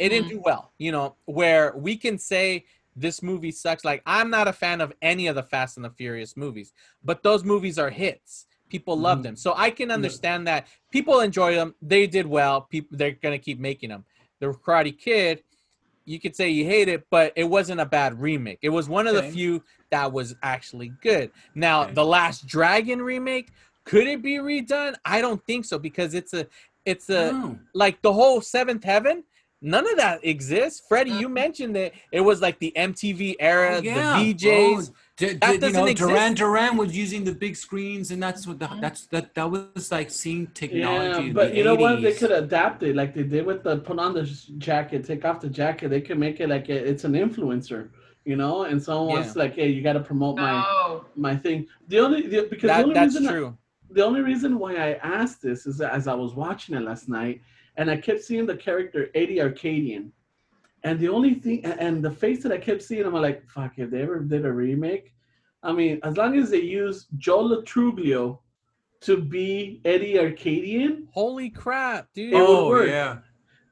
it didn't do well you know where we can say this movie sucks. Like i'm not a fan of any of the fast and the furious movies but those movies are hits. People love Mhm. them. So i can understand that. People enjoy them. They did well. People they're gonna keep making them the karate kid you could say you hate it but it wasn't a bad remake. It was one of Okay. the few that was actually good. Now Okay. the last dragon remake could it be redone? I don't think so because it's a it's a like the whole seventh heaven none of that exists freddie you mentioned that it was like the mtv era Oh, yeah. the vjs Oh, d- That d- you doesn't know, exist. Duran Duran was using the big screens, and that's what the, that's that that was like seeing technology. Yeah, in but the you know what? They could adapt it like they did with the put on the jacket, take off the jacket. They could make it like a, it's an influencer, you know. And someone wants like, hey, you got to promote my No. my thing. The only the, because the only that's reason I- the only reason why I asked this is that as I was watching it last night, and I kept seeing the character Eddie Arkadian, and the only thing and- and the face that I kept seeing, I'm like, fuck, if they ever did a remake, I mean, as long as they use Joe Lo Truglio to be Eddie Arkadian, holy crap dude It Oh work. yeah.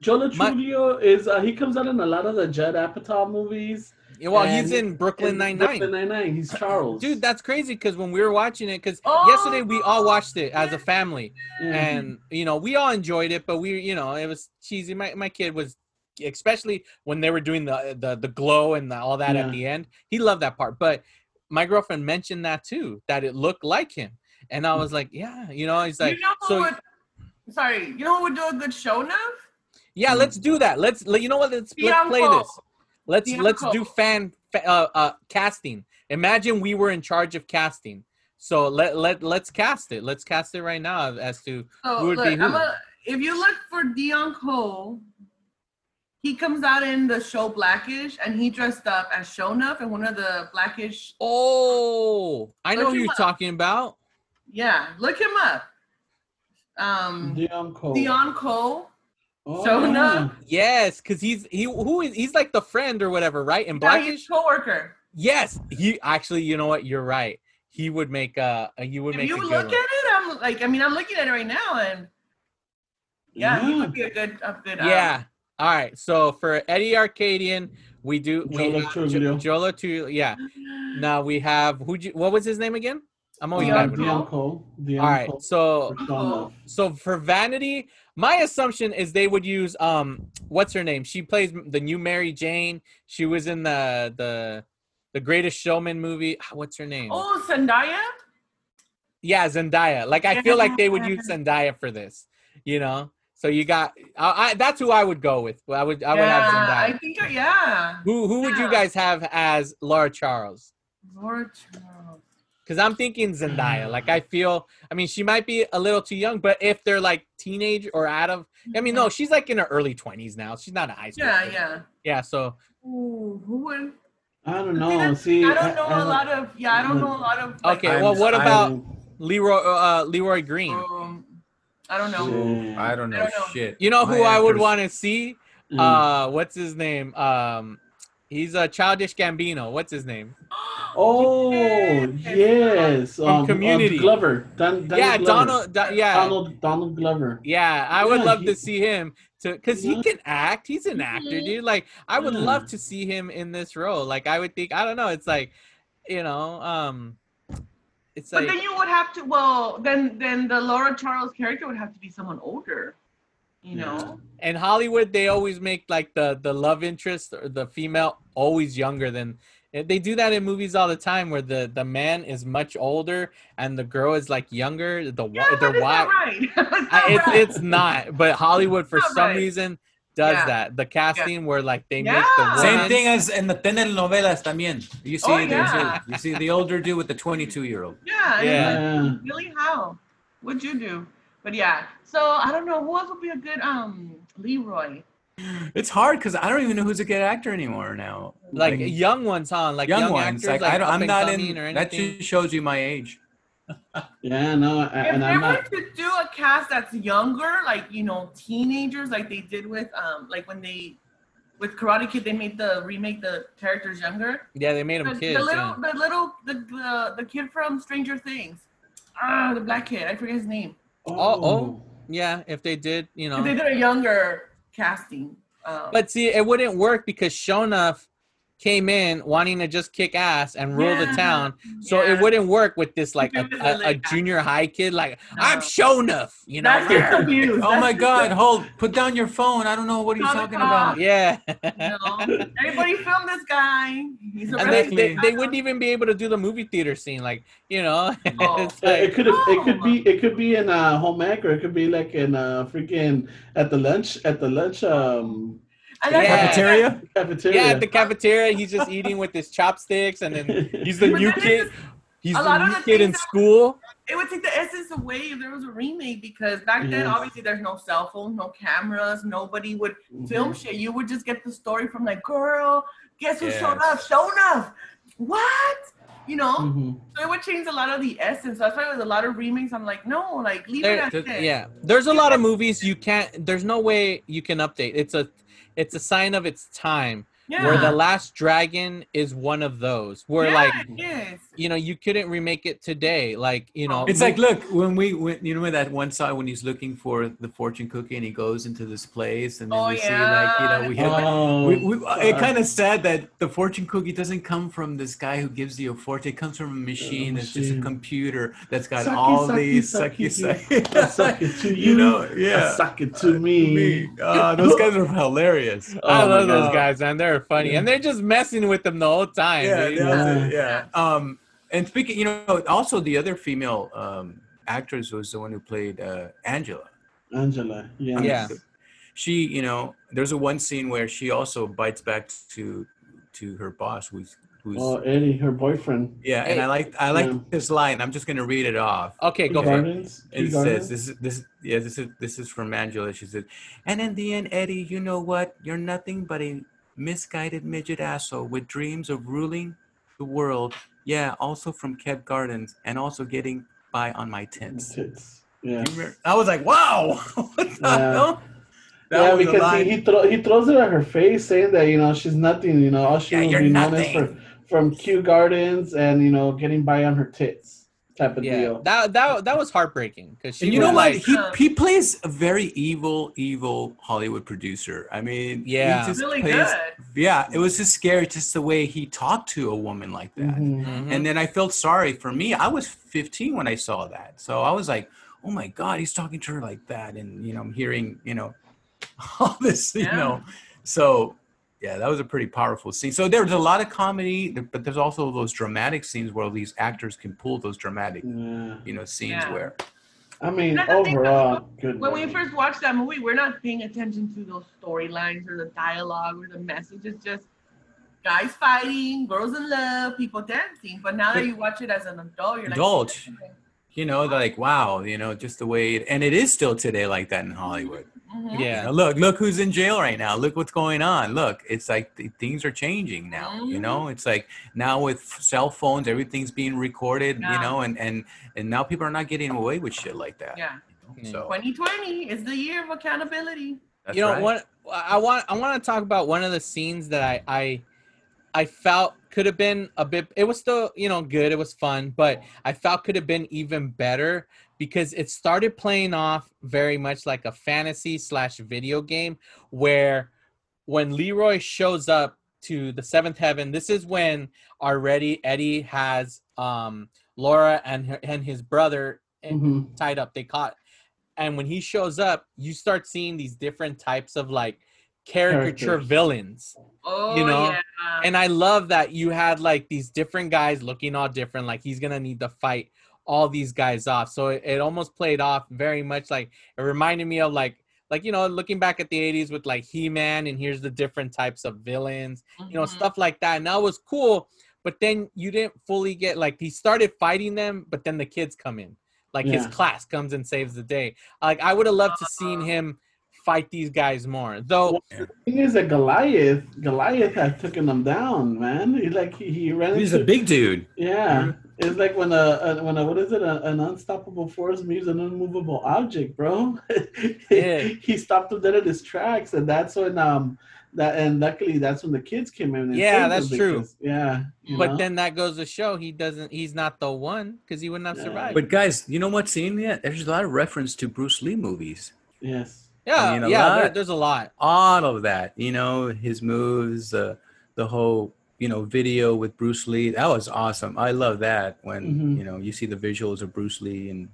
Joe My- is uh, he comes out in a lot of the Judd Apatow movies. Well, he's in Brooklyn in Nine Brooklyn Nine. Nine-Nine. He's Charles. Dude, that's crazy because when we were watching it, because Oh, yesterday we all watched it as a family, Yeah. and you know we all enjoyed it, but we, you know, it was cheesy. My my kid was, especially when they were doing the the the glow and the, all that Yeah. at the end. He loved that part, but my girlfriend mentioned that too, that it looked like him, and I was like, yeah, you know, he's like, you know who so would, sorry, you know who would do a good show now? yeah, let's do that. Let's let- you know what? Let's let's play this. Let's let's Bianco. do fan uh, uh casting. Imagine we were in charge of casting. So let let let's cast it. Let's cast it right now as to So Who would look, be who? I'm a, if you look for Deon Cole, he comes out in the show Blackish, and he dressed up as Sho'nuff in one of the Blackish. Oh, I know Look who you're up. talking about. Yeah, look him up. Um, Deon Cole. Deon Cole. Oh, Sho'nuff. Yes, because he's he who is he's like the friend or whatever, right? In Yeah, Blackish. his coworker. Yes, he actually. You know what? You're right. He would make a. a you would If make you a good look one. at it, I'm like, I mean, I'm looking at it right now, and yeah, he would be a good, a good. um, Yeah. All right. So for Eddie Arkadian, we do we Jolo have Trujillo. Joe Lo Truglio. Yeah. Now we have who? What was his name again? I'm always Uh, bad with Deon Cole. Deon All right. Cole. So for so for Vanity, my assumption is they would use um what's her name? She plays the new Mary Jane. She was in the the the Greatest Showman movie. Ah, What's her name? Oh, Zendaya. Yeah, Zendaya. Like I feel like they would use Zendaya for this. You know. So you got I, I that's who I would go with. I would I would have yeah, Zendaya. I think, yeah. Who who would you guys have as Laura Charles? Laura Charles. Because I'm thinking Zendaya. Like I feel, I mean, she might be a little too young, but if they're like teenage or out of, I mean, no, she's like in her early 20s now. She's not a high school. Yeah, kid. yeah. Yeah. So Ooh, who would? I don't know. that's- See, I don't know I- a lot of. Yeah, I don't know a lot of. like, okay. I'm- well, what I'm- about Leroy uh, Leroy Green? Um, I don't know. Yeah. I don't know, I don't know. shit. You know My who I would want to see? Mm. Uh, what's his name? Um, he's a childish Gambino. What's his name? oh yes, um, Community. uh, Glover. Don, Donald yeah, Glover. Donald. Do- yeah, Donald Donald Glover. Yeah, I would Yeah, love he- to see him to because he can act. He's an actor, Mhm. dude. Like I would Yeah. love to see him in this role. Like I would think I don't know. It's like, you know, um, it's But like then you would have to. Well, then then the Laura Charles character would have to be someone older. You know. in Hollywood they always make like the the love interest or the female always younger than. eh, They do that in movies all the time, where the the man is much older and the girl is like younger. The Yeah, wa- but they're it's wild. right. It's not It's right. it's not, but Hollywood for some right. reason does Yeah. that. The casting where like they make the Yeah. Same thing as in the telenovelas también. You see, Oh, yeah. a- you see the older dude with the 22 year old. Yeah. Yeah. yeah. Yeah. Really, how? What'd you do? But yeah. So I don't know who else would be a good um Leroy. It's hard because I don't even know who's a good actor anymore now. like young ones, huh? Like young, young, ones. actors, Like, like I don't, I'm not in. That just shows you my age. Yeah, no, If and they I'm were not. to do a cast that's younger, like you know, teenagers, like they did with um, like when they with Karate Kid, they made the remake the characters younger. Yeah, they made The, them the kids. little, yeah. the little, the, the the kid from Stranger Things. Ah, the black kid. I forget his name. Oh, oh. yeah, if they did, you know, If They did a younger casting. Um, But see, it wouldn't work because Sho'nuff came in wanting to just kick ass and rule the town. So yeah. it wouldn't work with this like a, a, a junior high kid. Like No. I'm Sho'nuff, you know. That's just abuse. Oh That's my God! abuse. Hold, put down your phone. I don't know what are you talking cops. about. yeah. No. Everybody film this guy. He's and they, they, they wouldn't even be able to do the movie theater scene, like you know. Oh. Uh, like, it could it could Oh. be it could be in a home ec or it could be like in a freaking at the lunch at the lunch um And then- Yeah. Cafeteria? cafeteria. yeah, at the cafeteria, he's just eating with his chopsticks, and then he's the But new kid. it's- He's a the lot of new the kid in that- school. it would take the essence away if there was a remake because back then obviously there's no cell phones, no cameras, nobody would film shit. You would just get the story from like, girl, guess who showed up? Yes. Shown up. What? You know? Mhm. So it would change a lot of the essence. That's why with a lot of remakes, I'm like, no, like leave There- it as th- yeah, there's a lot of movies you can't. There's no way you can update. It's a, it's a sign of its time Yeah. where the last dragon is one of those where yeah, like you know you couldn't remake it today like you know It's like, look, when we went, you know, that one side when he's looking for the fortune cookie and he goes into this place and then Oh, we see like, you know, we have. Oh, We, we, it kind of sad that the fortune cookie doesn't come from this guy who gives you a fortune. It comes from a machine. It's just a computer that's got Sucky, all sucky, these sucky, sucky, sucky. sucky. Suck it to You you. know, I yeah. suck it to me. Me. Uh, those guys are hilarious. I Oh my love those guys, man. They're funny, and they're just messing with them the whole time. yeah, yeah, Yeah. yeah. Um, and speaking, you know, also the other female um, actress was the one who played uh, Angela. Angela. Yeah. Yeah. She, you know, there's a one scene where she also bites back to to her boss, who's who's Oh, Eddie, her boyfriend. yeah, and I like I like Yeah. this line. I'm just gonna read it off. Okay, go Tea for it. Gardens. It says this is this yeah this is this is from Angela. She said, and in the end, Eddie, you know what? You're nothing but a misguided midget asshole with dreams of ruling the world. Yeah, also from Kew Gardens, and also getting by on my tits. Tits. Yeah. I was like, wow, what the Yeah. hell? That yeah, because he he, throw, he throws it at her face, saying that you know she's nothing. You know, all she Yeah, will be known as for from Kew Gardens and you know getting by on her tits type of Yeah, deal. that that that was heartbreaking because she you was know what? like, He uh, he plays a very evil, evil Hollywood producer. I mean, he Yeah. just Really plays- good. Yeah, it was just scary, just the way he talked to a woman like that. Mhm. mhm. And then I felt sorry for me. I was 15 when I saw that, so I was like, "Oh my God, he's talking to her like that," and you know, I'm hearing, you know, all this, you Yeah. know. So, yeah, that was a pretty powerful scene. So there's a lot of comedy, but there's also those dramatic scenes where these actors can pull those dramatic, Yeah. you know, scenes Yeah. where. I mean, That's thing, overall, good. When we first watched that movie, we're not paying attention to those storylines or the dialogue or the message. It's just guys fighting, girls in love, people dancing. But now that you watch it as an adult, you're like, Adult. You know, like wow, you know, just the way, it, and it is still today like that in Hollywood. Mhm. Yeah, look, look who's in jail right now. Look what's going on. Look, it's like th- things are changing now. You know, it's like now with cell phones, everything's being recorded. You know, and and and now people are not getting away with shit like that. Yeah. you know? So 2020 is the year of accountability. that's you know right. what I want I want to talk about one of the scenes that I I I felt could have been a bit it was still you know good it was fun but I felt could have been even better because it started playing off very much like a fantasy slash video game where when Leroy shows up to the seventh heaven this is when already Eddie has um Laura and her, and his brother Mhm. tied up. They caught, and when he shows up, you start seeing these different types of like caricature Characters. villains. Oh, You know, yeah. And I love that you had like these different guys looking all different. Like he's gonna need to fight all these guys off. So it, it almost played off very much like it reminded me of like like you know looking back at the 80s with like he-man and here's the different types of villains you know Mhm. stuff like that and that was cool but then you didn't fully get like he started fighting them but then the kids come in like his class comes and saves the day like i would have loved to seen him fight these guys more though Well, the thing is that Goliath, Goliath had taken them down, man. He like he, he ran He's into a big dude. Yeah, it's like when a, a when a what is it? A, an unstoppable force meets an unmovable object, bro. Yeah. he stopped him dead in his tracks, and that's when um that and luckily that's when the kids came in. And Yeah, that's true. because- yeah, but know? then that goes to show he doesn't he's not the one because he wouldn't have Yeah. survived But guys, you know what's in yet? There's a lot of reference to Bruce Lee movies. yes, yeah I mean, yeah there- there's a lot All of that, you know, his moves, uh, the whole, you know, video with Bruce Lee. That was awesome. I love that when Mhm. you know you see the visuals of Bruce Lee and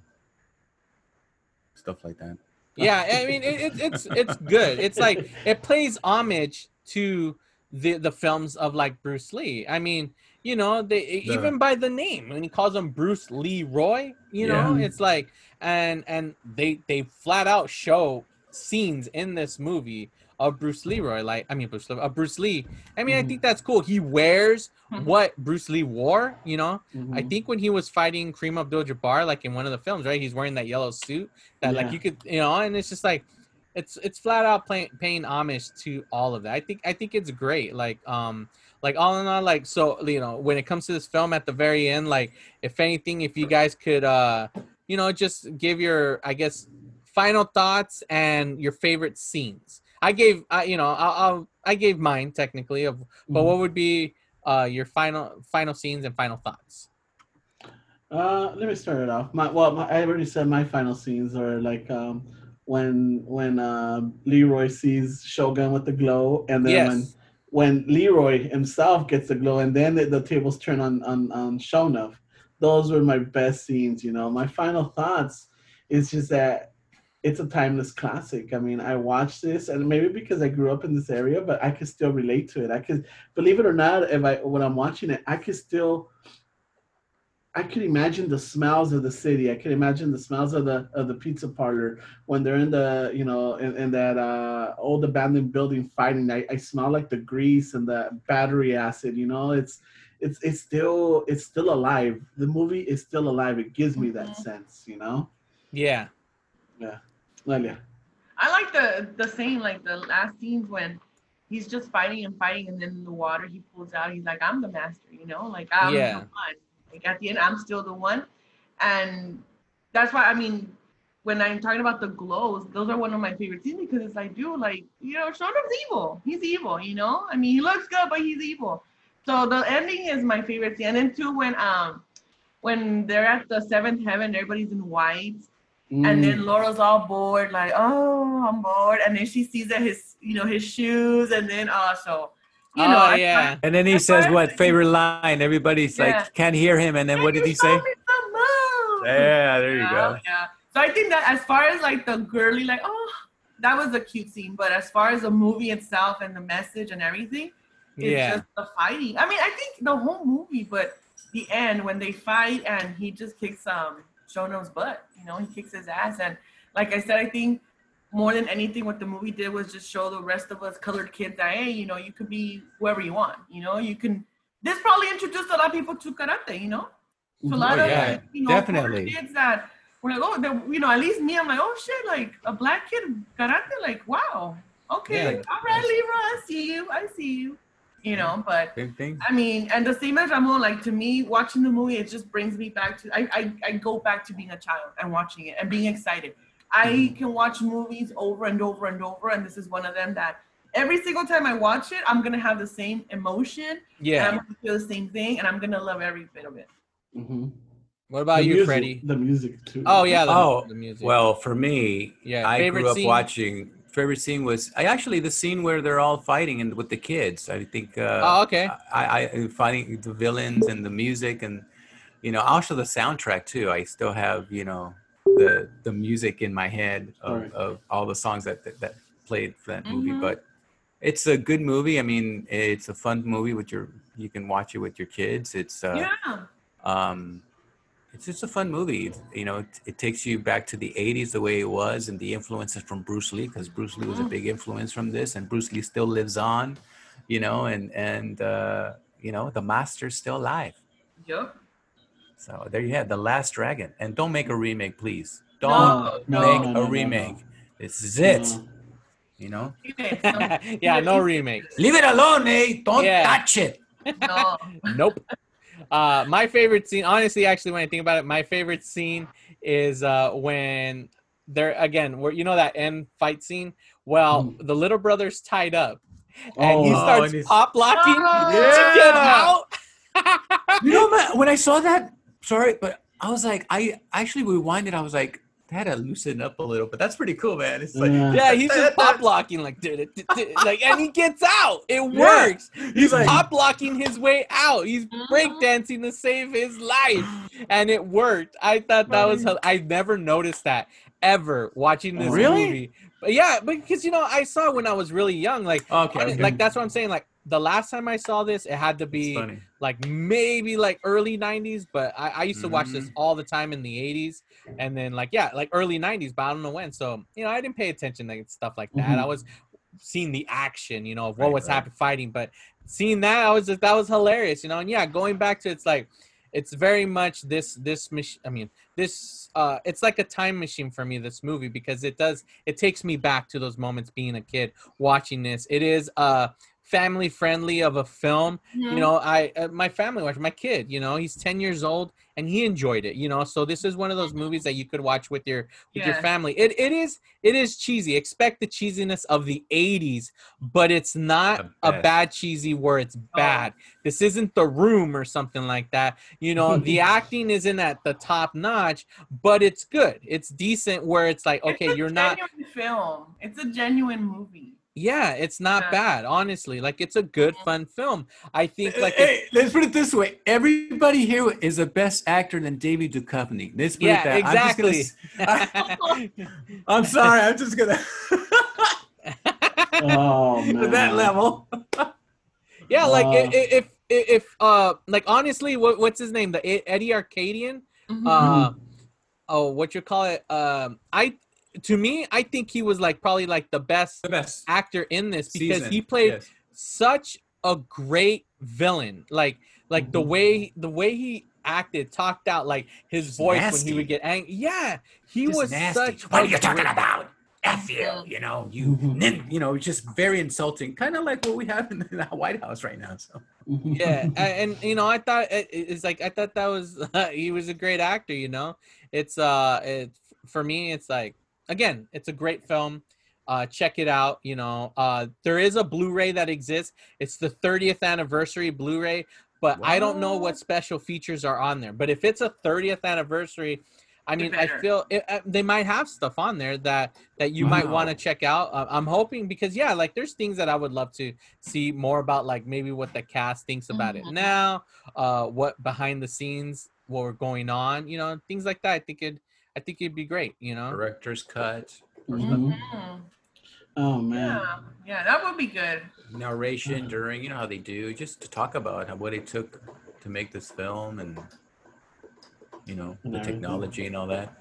stuff like that. yeah i mean it, it, it's it's good it's like it plays homage to the the films of like bruce lee i mean you know they The- even by the name when he calls him bruce lee roy you know Yeah. it's like and and they they flat out show scenes in this movie of bruce leroy like i mean bruce, Lee- of bruce lee i mean i Mhm. think that's cool he wears Mhm. what bruce lee wore you know I Mhm. think when he was fighting Kareem Abdul-Jabbar, like in one of the films, right? He's wearing that yellow suit that, like, you could, you know, and it's just like, it's it's flat out paying homage to all of that. I think I think it's great. Like, um, like all in all, like, so you know, when it comes to this film at the very end, like, if anything, if you guys could, uh, you know, just give your, I guess, final thoughts and your favorite scenes. I gave, I, you know, I'll, I'll I gave mine technically of, but Mhm. what would be uh your final final scenes and final thoughts? Uh, let me start it off. My well, my, I already said my final scenes are like um when when uh, Leroy sees Sho'nuff with the glow, and then when Yes. when Leroy himself gets the glow, and then the, the tables turn on on on Sho'nuff. Those were my best scenes. You know, my final thoughts is just that it's a timeless classic. I mean, I watched this, and maybe because I grew up in this area, but I could still relate to it. I could, believe it or not, if I when I'm watching it, I could still I could imagine the smells of the city. I could imagine the smells of the of the pizza parlor when they're in the you know in, in that uh, old abandoned building fighting. I, I smell like the grease and the battery acid. You know, it's it's it's still it's still alive. The movie is still alive. It gives me that Mhm. sense. You know, Yeah. Yeah. Lelia. I like the the same like the last scenes when he's just fighting and fighting, and then in the water he pulls out. He's like, "I'm the master," you know, like I'm Yeah. the one. Like at the end, I'm still the one, and that's why I mean, when I'm talking about the glows, those are one of my favorite scenes because it's like, dude, like you know, Sho'nuff's evil. He's evil, you know. I mean, he looks good, but he's evil. So the ending is my favorite scene, and then too when um when they're at the seventh heaven, everybody's in white and Mm. then Laura's all bored, like, oh, I'm bored. And then she sees that his, you know, his shoes, and then also, you know, oh I- yeah. And then he That's says, "What favorite line?" Everybody's Yeah. like, "Can't hear him." And then what did you he say? show me some moves?" Yeah, there you yeah, go. Yeah. So I think that as far as like the girly, like, oh, that was a cute scene. But as far as the movie itself and the message and everything, it's Yeah. just the fighting. I mean, I think the whole movie, but the end when they fight and he just kicks um Sho'nuff's butt. You know, he kicks his ass. And like I said, I think more than anything, what the movie did was just show the rest of us colored kids that hey, you know, you could be whoever you want. You know, you can. This probably introduced a lot of people to karate. You know, to a oh, lot Oh, of you know, definitely. kids that were like, oh, you know, at least me, I'm like, oh shit, like a black kid karate, like wow, okay, Yeah. like, all right, Libra, I see you, I see you. You know, but Same thing. I mean, and the same as Ramon, like to me, watching the movie, it just brings me back to I, I, I go back to being a child and watching it and being excited. I Mm-hmm. can watch movies over and over and over, and this is one of them that every single time I watch it, I'm gonna have the same emotion, and Yeah. I'm gonna feel the same thing, and I'm gonna love every bit of it. Mm-hmm. What about The you, music- Freddie? The music too. Oh yeah. The, Oh, the music. Well, for me, Yeah, I favorite grew up scene? watching. Favorite scene was I actually the scene where they're all fighting and with the kids. I think. Uh, Oh, okay. I, I fighting the villains and the music and you know also the soundtrack too. I still have you know the the music in my head of, Right. of all the songs that that, that played for that movie. Mhm. But it's a good movie. I mean, it's a fun movie with your you can watch it with your kids. It's uh, yeah. um, it's just a fun movie. It- you know, it, it takes you back to the '80s, the way it was, and the influences from Bruce Lee, because Bruce Lee was a Mm. big influence from this, and Bruce Lee still lives on. You know, and and uh, you know the master's still alive. Yup. So there you have the Last Dragon, and don't make a remake, please. Don't no, make no, a no, no, remake. no. This is it. No. You know, yeah. No remake. leave it alone, eh? Don't Yeah. touch it. No. nope. Uh, my favorite scene, honestly, actually, when I think about it, my favorite scene is uh, when they're again, where you know that end fight scene. Well, Mm. the little brother's tied up, and he Oh, starts and pop locking Oh, to get out. You know, man, when I saw that, sorry, but I was like, I actually rewinded. I was like, that had to loosen up a little, but that's pretty cool, man. It's like, Yeah. yeah, he's just pop locking like, dude, like, and he gets out. It Yeah. works. He's like- pop locking his way out. He's breakdancing uh-huh. to save his life, and it worked. I thought that was. I never noticed that ever watching this Really? movie. But yeah, because you know, I saw it when I was really young. Like, okay, okay. like that's what I'm saying. Like the last time I saw this, it had to be like maybe like early 90s but i, I used to watch this Mhm. all the time in the 80s and then like yeah like early 90s but i don't know when. So you know i didn't pay attention to stuff like that. Mhm. i was seeing the action you know of what Right, was right. happening fighting. But seeing that i was just that was hilarious you know? And yeah going back to it's like it's very much this this mach- i mean this uh it's like a time machine for me this movie because it does it takes me back to those moments being a kid watching this. It is uh family friendly of a film. You Mhm. know, I uh, my family watched my kid. You know, he's ten years old and he enjoyed it. You know, so this is one of those movies that you could watch with your with your family. It it is it is cheesy. Expect the cheesiness of the '80s, but it's not a bad cheesy where it's bad. This isn't The Room or something like that. You know, the acting isn't at the top notch, but it's good. It's decent where it's like, okay, it's a you're not film. It's a genuine movie. Yeah, it's not Yeah. bad, honestly. Like it's a good, fun film. I think like hey, let's put it this way: everybody here is a best actor than David Duchovny. Let's put Yeah, it that. I'm gonna exactly. s- I'm sorry. I'm just gonna Oh man. that level. yeah, like Uh, i- if if, if uh like honestly, what what's his name? The Eddie Arkadian. Mhm. Uh, oh, what you call it? Um, I to me, I think he was like probably like the best The best actor in this because season. he played Yes. such a great villain. Like like the Mhm. way the way he acted, talked out, like his Just voice when he would get angry. Yeah, he Just was nasty. such. What are you talking great- about? F you. You know, you, Mhm. you know, it's just very insulting. Kind of like what we have in the White House right now. So yeah and, you know i thought it, it's like i thought that was he was a great actor you know it's uh it for me it's like again it's a great film. Uh check it out you know. Uh there is a blu-ray that exists. It's the 30th anniversary blu-ray but i don't know what What? special features are on there. But if it's a 30th anniversary i mean i feel it, uh, they might have stuff on there that that you might want to check out. Uh, i'm hoping because yeah like there's things that i would love to see more about like maybe what the cast thinks about it Mhm. now uh what behind the scenes what were going on you know things like that. I think it i think it'd be great you know director's cut, Mhm. Mhm. Oh man. Yeah, yeah, that would be good. narration during. You know how they do, just to talk about how, what it took to make this film and you know And the everything. technology and all that.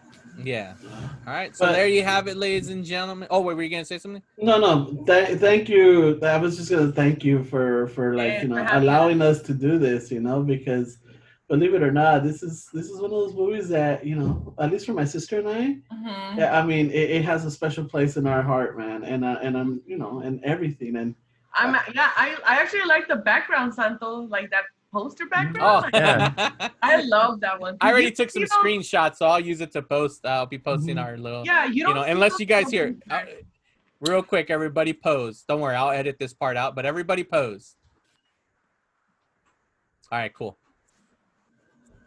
yeah all right so But- there you have it ladies and gentlemen oh wait were you gonna say something No, no. Th- thank you. I was just gonna thank you for for like Yeah, you know for having allowing us to do this. You know because believe it or not, this is this is one of those movies that you know at least for my sister and I. Mhm. Yeah, I mean it, it has a special place in our heart, man. And uh, and I'm you know and everything and I'm yeah, I, I actually like the background, Santo, like that poster oh background. Like, Yeah. I love that one. i already You- took some you know- screenshots so i'll use it to post uh, i'll be posting Mhm. our little Yeah, you you don't know unless you guys hear uh, real quick everybody pose don't worry i'll edit this part out but everybody pose all right cool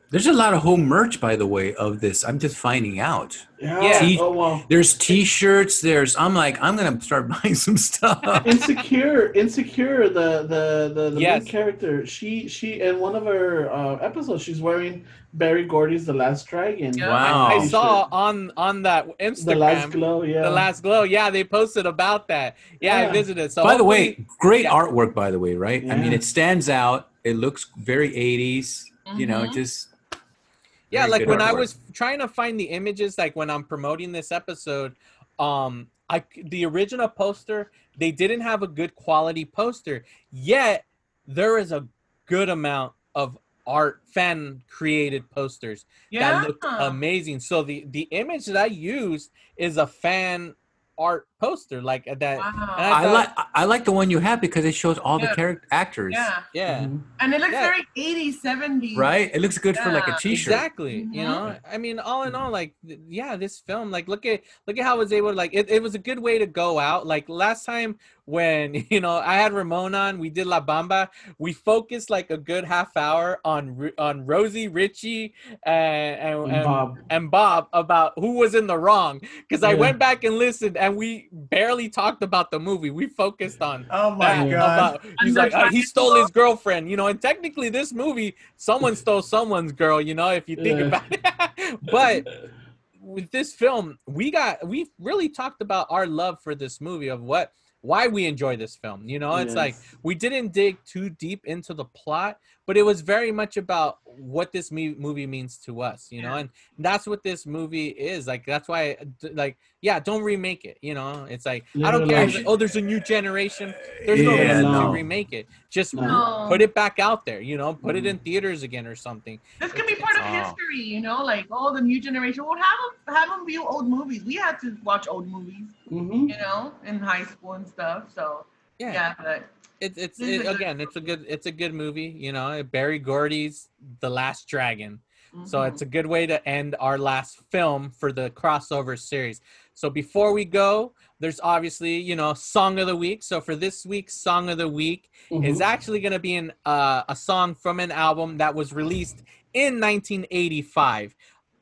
There's a lot of home merch, by the way, of this. I'm just finding out. yeah. Yeah. T- Oh well. There's T-shirts. There's. I'm like, I'm gonna start buying some stuff. Insecure, insecure. The the the, the Yes. main character. She she in one of her uh, episodes, she's wearing Berry Gordy's The Last Dragon. Yeah. Wow. I t-shirt. saw on on that Instagram the last glow. Yeah. the last glow. Yeah, they posted about that. Yeah, I visited. So by the way, great yeah. artwork. By the way, right? I mean, it stands out. It looks very 80s. You know, Mhm. just yeah, very like good when I was trying to find the images, like when I'm promoting this episode, um, I the original poster they didn't have a good quality poster. Yet there is a good amount of art fan created posters yeah. that look amazing. So the the image that I used is a fan art poster like uh, that. Wow. And I I like I like the one you have because it shows all Yeah. the character actors. yeah. Yeah. Mhm. And it looks Yeah. very 80s, 70s. Right? It looks good for like a Yeah, t-shirt. Exactly. You Mhm. know, I mean, all in all, like, th- yeah, this film, like, look at look at how it was able to like it, it was a good way to go out. Like last time when you know I had Ramon on, we did La Bamba. We focused like a good half hour on on Rosie, Richie, and and, And and- Bob. and Bob about who was in the wrong. Because I went back and listened, and we barely talked about the movie. We focused on Oh my that, god. about- he's like, uh, he stole his girlfriend, you know, and technically this movie, someone stole someone's girl, you know, if you think Yeah. about it. but with this film, we got we really talked about our love for this movie of what why we enjoy this film. You know, it's like we didn't dig too deep into the plot, but it was very much about what this me- movie means to us, you know, and that's what this movie is. Like that's why like yeah, don't remake it, you know. It's like I don't it care. alone. It's like, oh, there's a new generation. There's no Yeah, reason to remake it. Just No. No. put it back out there, you know, put it in mm-hmm. theaters again or something. This can be part of Oh. history, you know, like oh, the new generation. Well, have them have them view old movies. We had to watch old movies, Mhm. you know, in high school and stuff. So Yeah. Yeah, but It's it's it, again, it's a good it's a good movie. You know, Berry Gordy's The Last Dragon. So mhm. it's a good way to end our last film for the crossover series. So before we go, there's obviously you know song of the week. So for this week's song of the week is Mhm. actually going to be an uh, a song from an album that was released in 1985.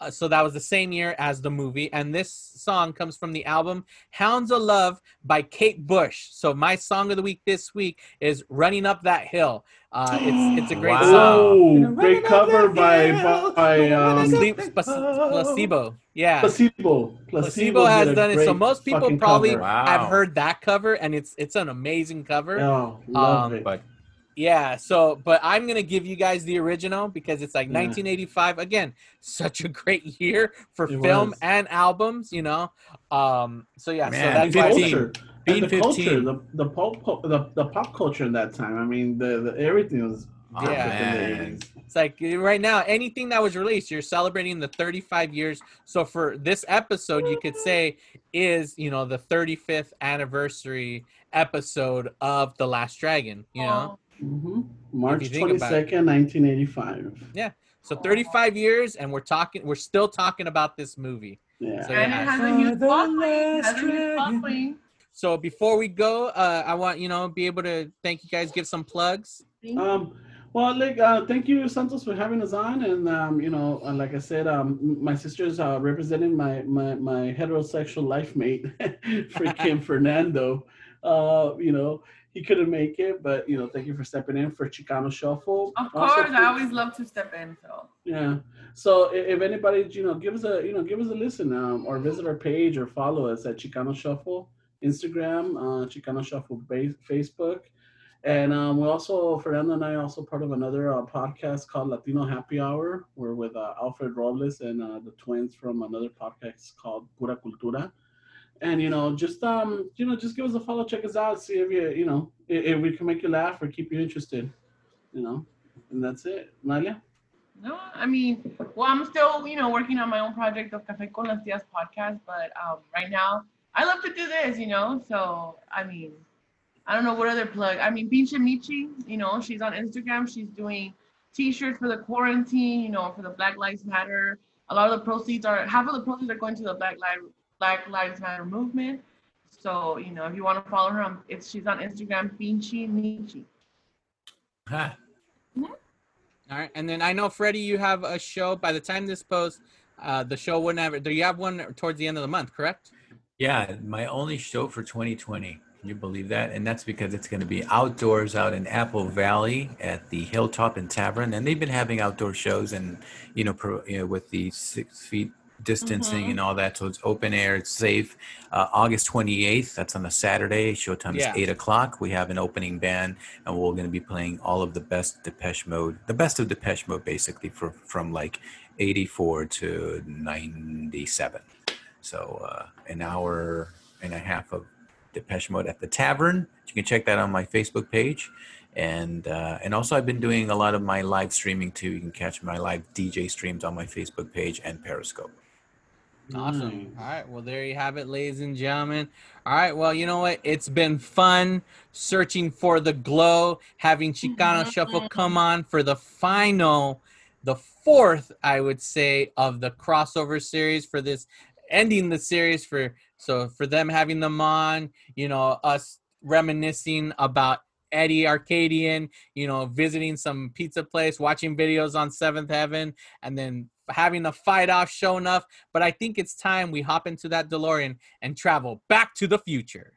Uh, so that was the same year as the movie, and this song comes from the album "Hounds of Love" by Kate Bush. So my song of the week this week is "Running Up That Hill." Uh, it's it's a great Wow. song. Oh, great cover by by um, Sleep, Plac- placebo. Yeah. Placebo. Placebo has done it. So most people probably. Wow. have heard that cover, and it's it's an amazing cover. Oh, love Um, it. But Yeah. So, but I'm gonna give you guys the original because it's like Yeah. 1985. Again, such a great year for It film was. and albums. You know. Um. So yeah. Man, so that's the why- 15. culture, Being and the culture, 15. the the pop, the, the pop culture in that time. I mean, the, the everything was Oh, perfect in the man. It's like right now, anything that was released, you're celebrating the 35 years. So for this episode, you could say is you know the 35th anniversary episode of The Last Dragon. You know. Hmm March twenty second, nineteen eighty five. twenty about it. second, nineteen eighty five. So 35 years, and we're talking. We're still talking about this movie. Yeah. So, yeah. it has a huge For the following. It has a huge dragon. following. So before we go, uh, I want you know be able to thank you guys, give some plugs. Um, well, like, uh, thank you, Santos, for having us on. And um, you know, uh, like I said, um, my sister's uh, representing my my my heterosexual life mate, freaking Fernando. Uh, you know, he couldn't make it, but you know, thank you for stepping in for Chicano Shuffle. Of course, for- I always love to step in. So Yeah. So if anybody, you know, give us a, you know, give us a listen, um, or visit our page or follow us at Chicano Shuffle, Instagram, uh, Chicano Shuffle ba- Facebook, and um, we also Fernando and I are also part of another uh, podcast called Latino Happy Hour. We're with uh, Alfred Robles and uh, the twins from another podcast called Pura Cultura. And you know, just um, you know, just give us a follow, check us out, see if you, you know, if, if we can make you laugh or keep you interested, you know, and that's it, Nalia. no, I mean, well, I'm still, you know, working on my own project of Café con las Tías podcast, but um, right now I love to do this, you know. So I mean, I don't know what other plug. I mean, Pinche Michi, you know, she's on Instagram. She's doing T-shirts for the quarantine, you know, for the Black Lives Matter. A lot of the proceeds are half of the proceeds are going to the Black Lives Black Lives Matter movement. So you know, if you want to follow her, um, it's she's on Instagram, Pinche Michi. Ha. All right, and then I know Freddie, you have a show. By the time this post, uh, the show wouldn't have. Do you have one towards the end of the month? Correct. Yeah, my only show for 2020. Can you believe that? And that's because it's going to be outdoors out in Apple Valley at the Hilltop and Tavern, and they've been having outdoor shows and you know, pro, you know with the six feet distancing Mhm. and all that, so it's open air, it's safe. Uh, August 28th, that's on a Saturday. Showtime Yeah. is eight o'clock. We have an opening band, and we're going to be playing all of the best Depeche Mode, the best of Depeche Mode, basically for from like 84 to 97. So uh, an hour and a half of Depeche Mode at the Tavern. You can check that on my Facebook page, and uh, and also I've been doing a lot of my live streaming too. You can catch my live DJ streams on my Facebook page and Periscope. Awesome. Nice. All right. Well, there you have it, ladies and gentlemen. All right. Well, you know what? It's been fun searching for the glow, having Chicano mm-hmm. Shuffle come on for the final, the fourth, I would say, of the crossover series for this, ending the series for, so for them having them on, you know, us reminiscing about Eddie Arkadian, you know, visiting some pizza place, watching videos on Seventh Heaven, and then having a fight off, Sho'nuff. But I think it's time we hop into that DeLorean and travel back to the future.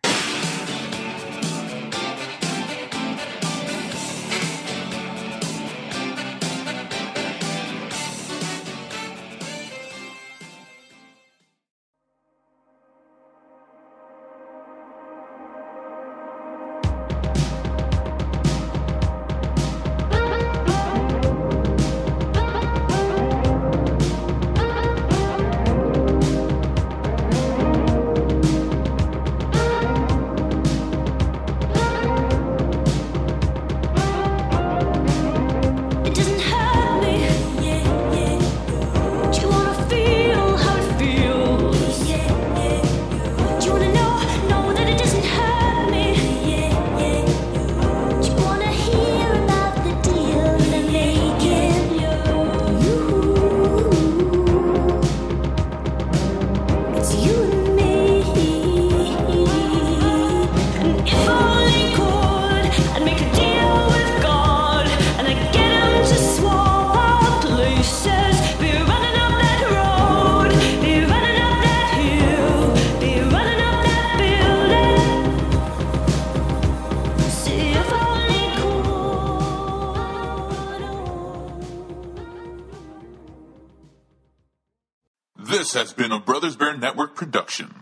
This has been a Brothers Bear Network production.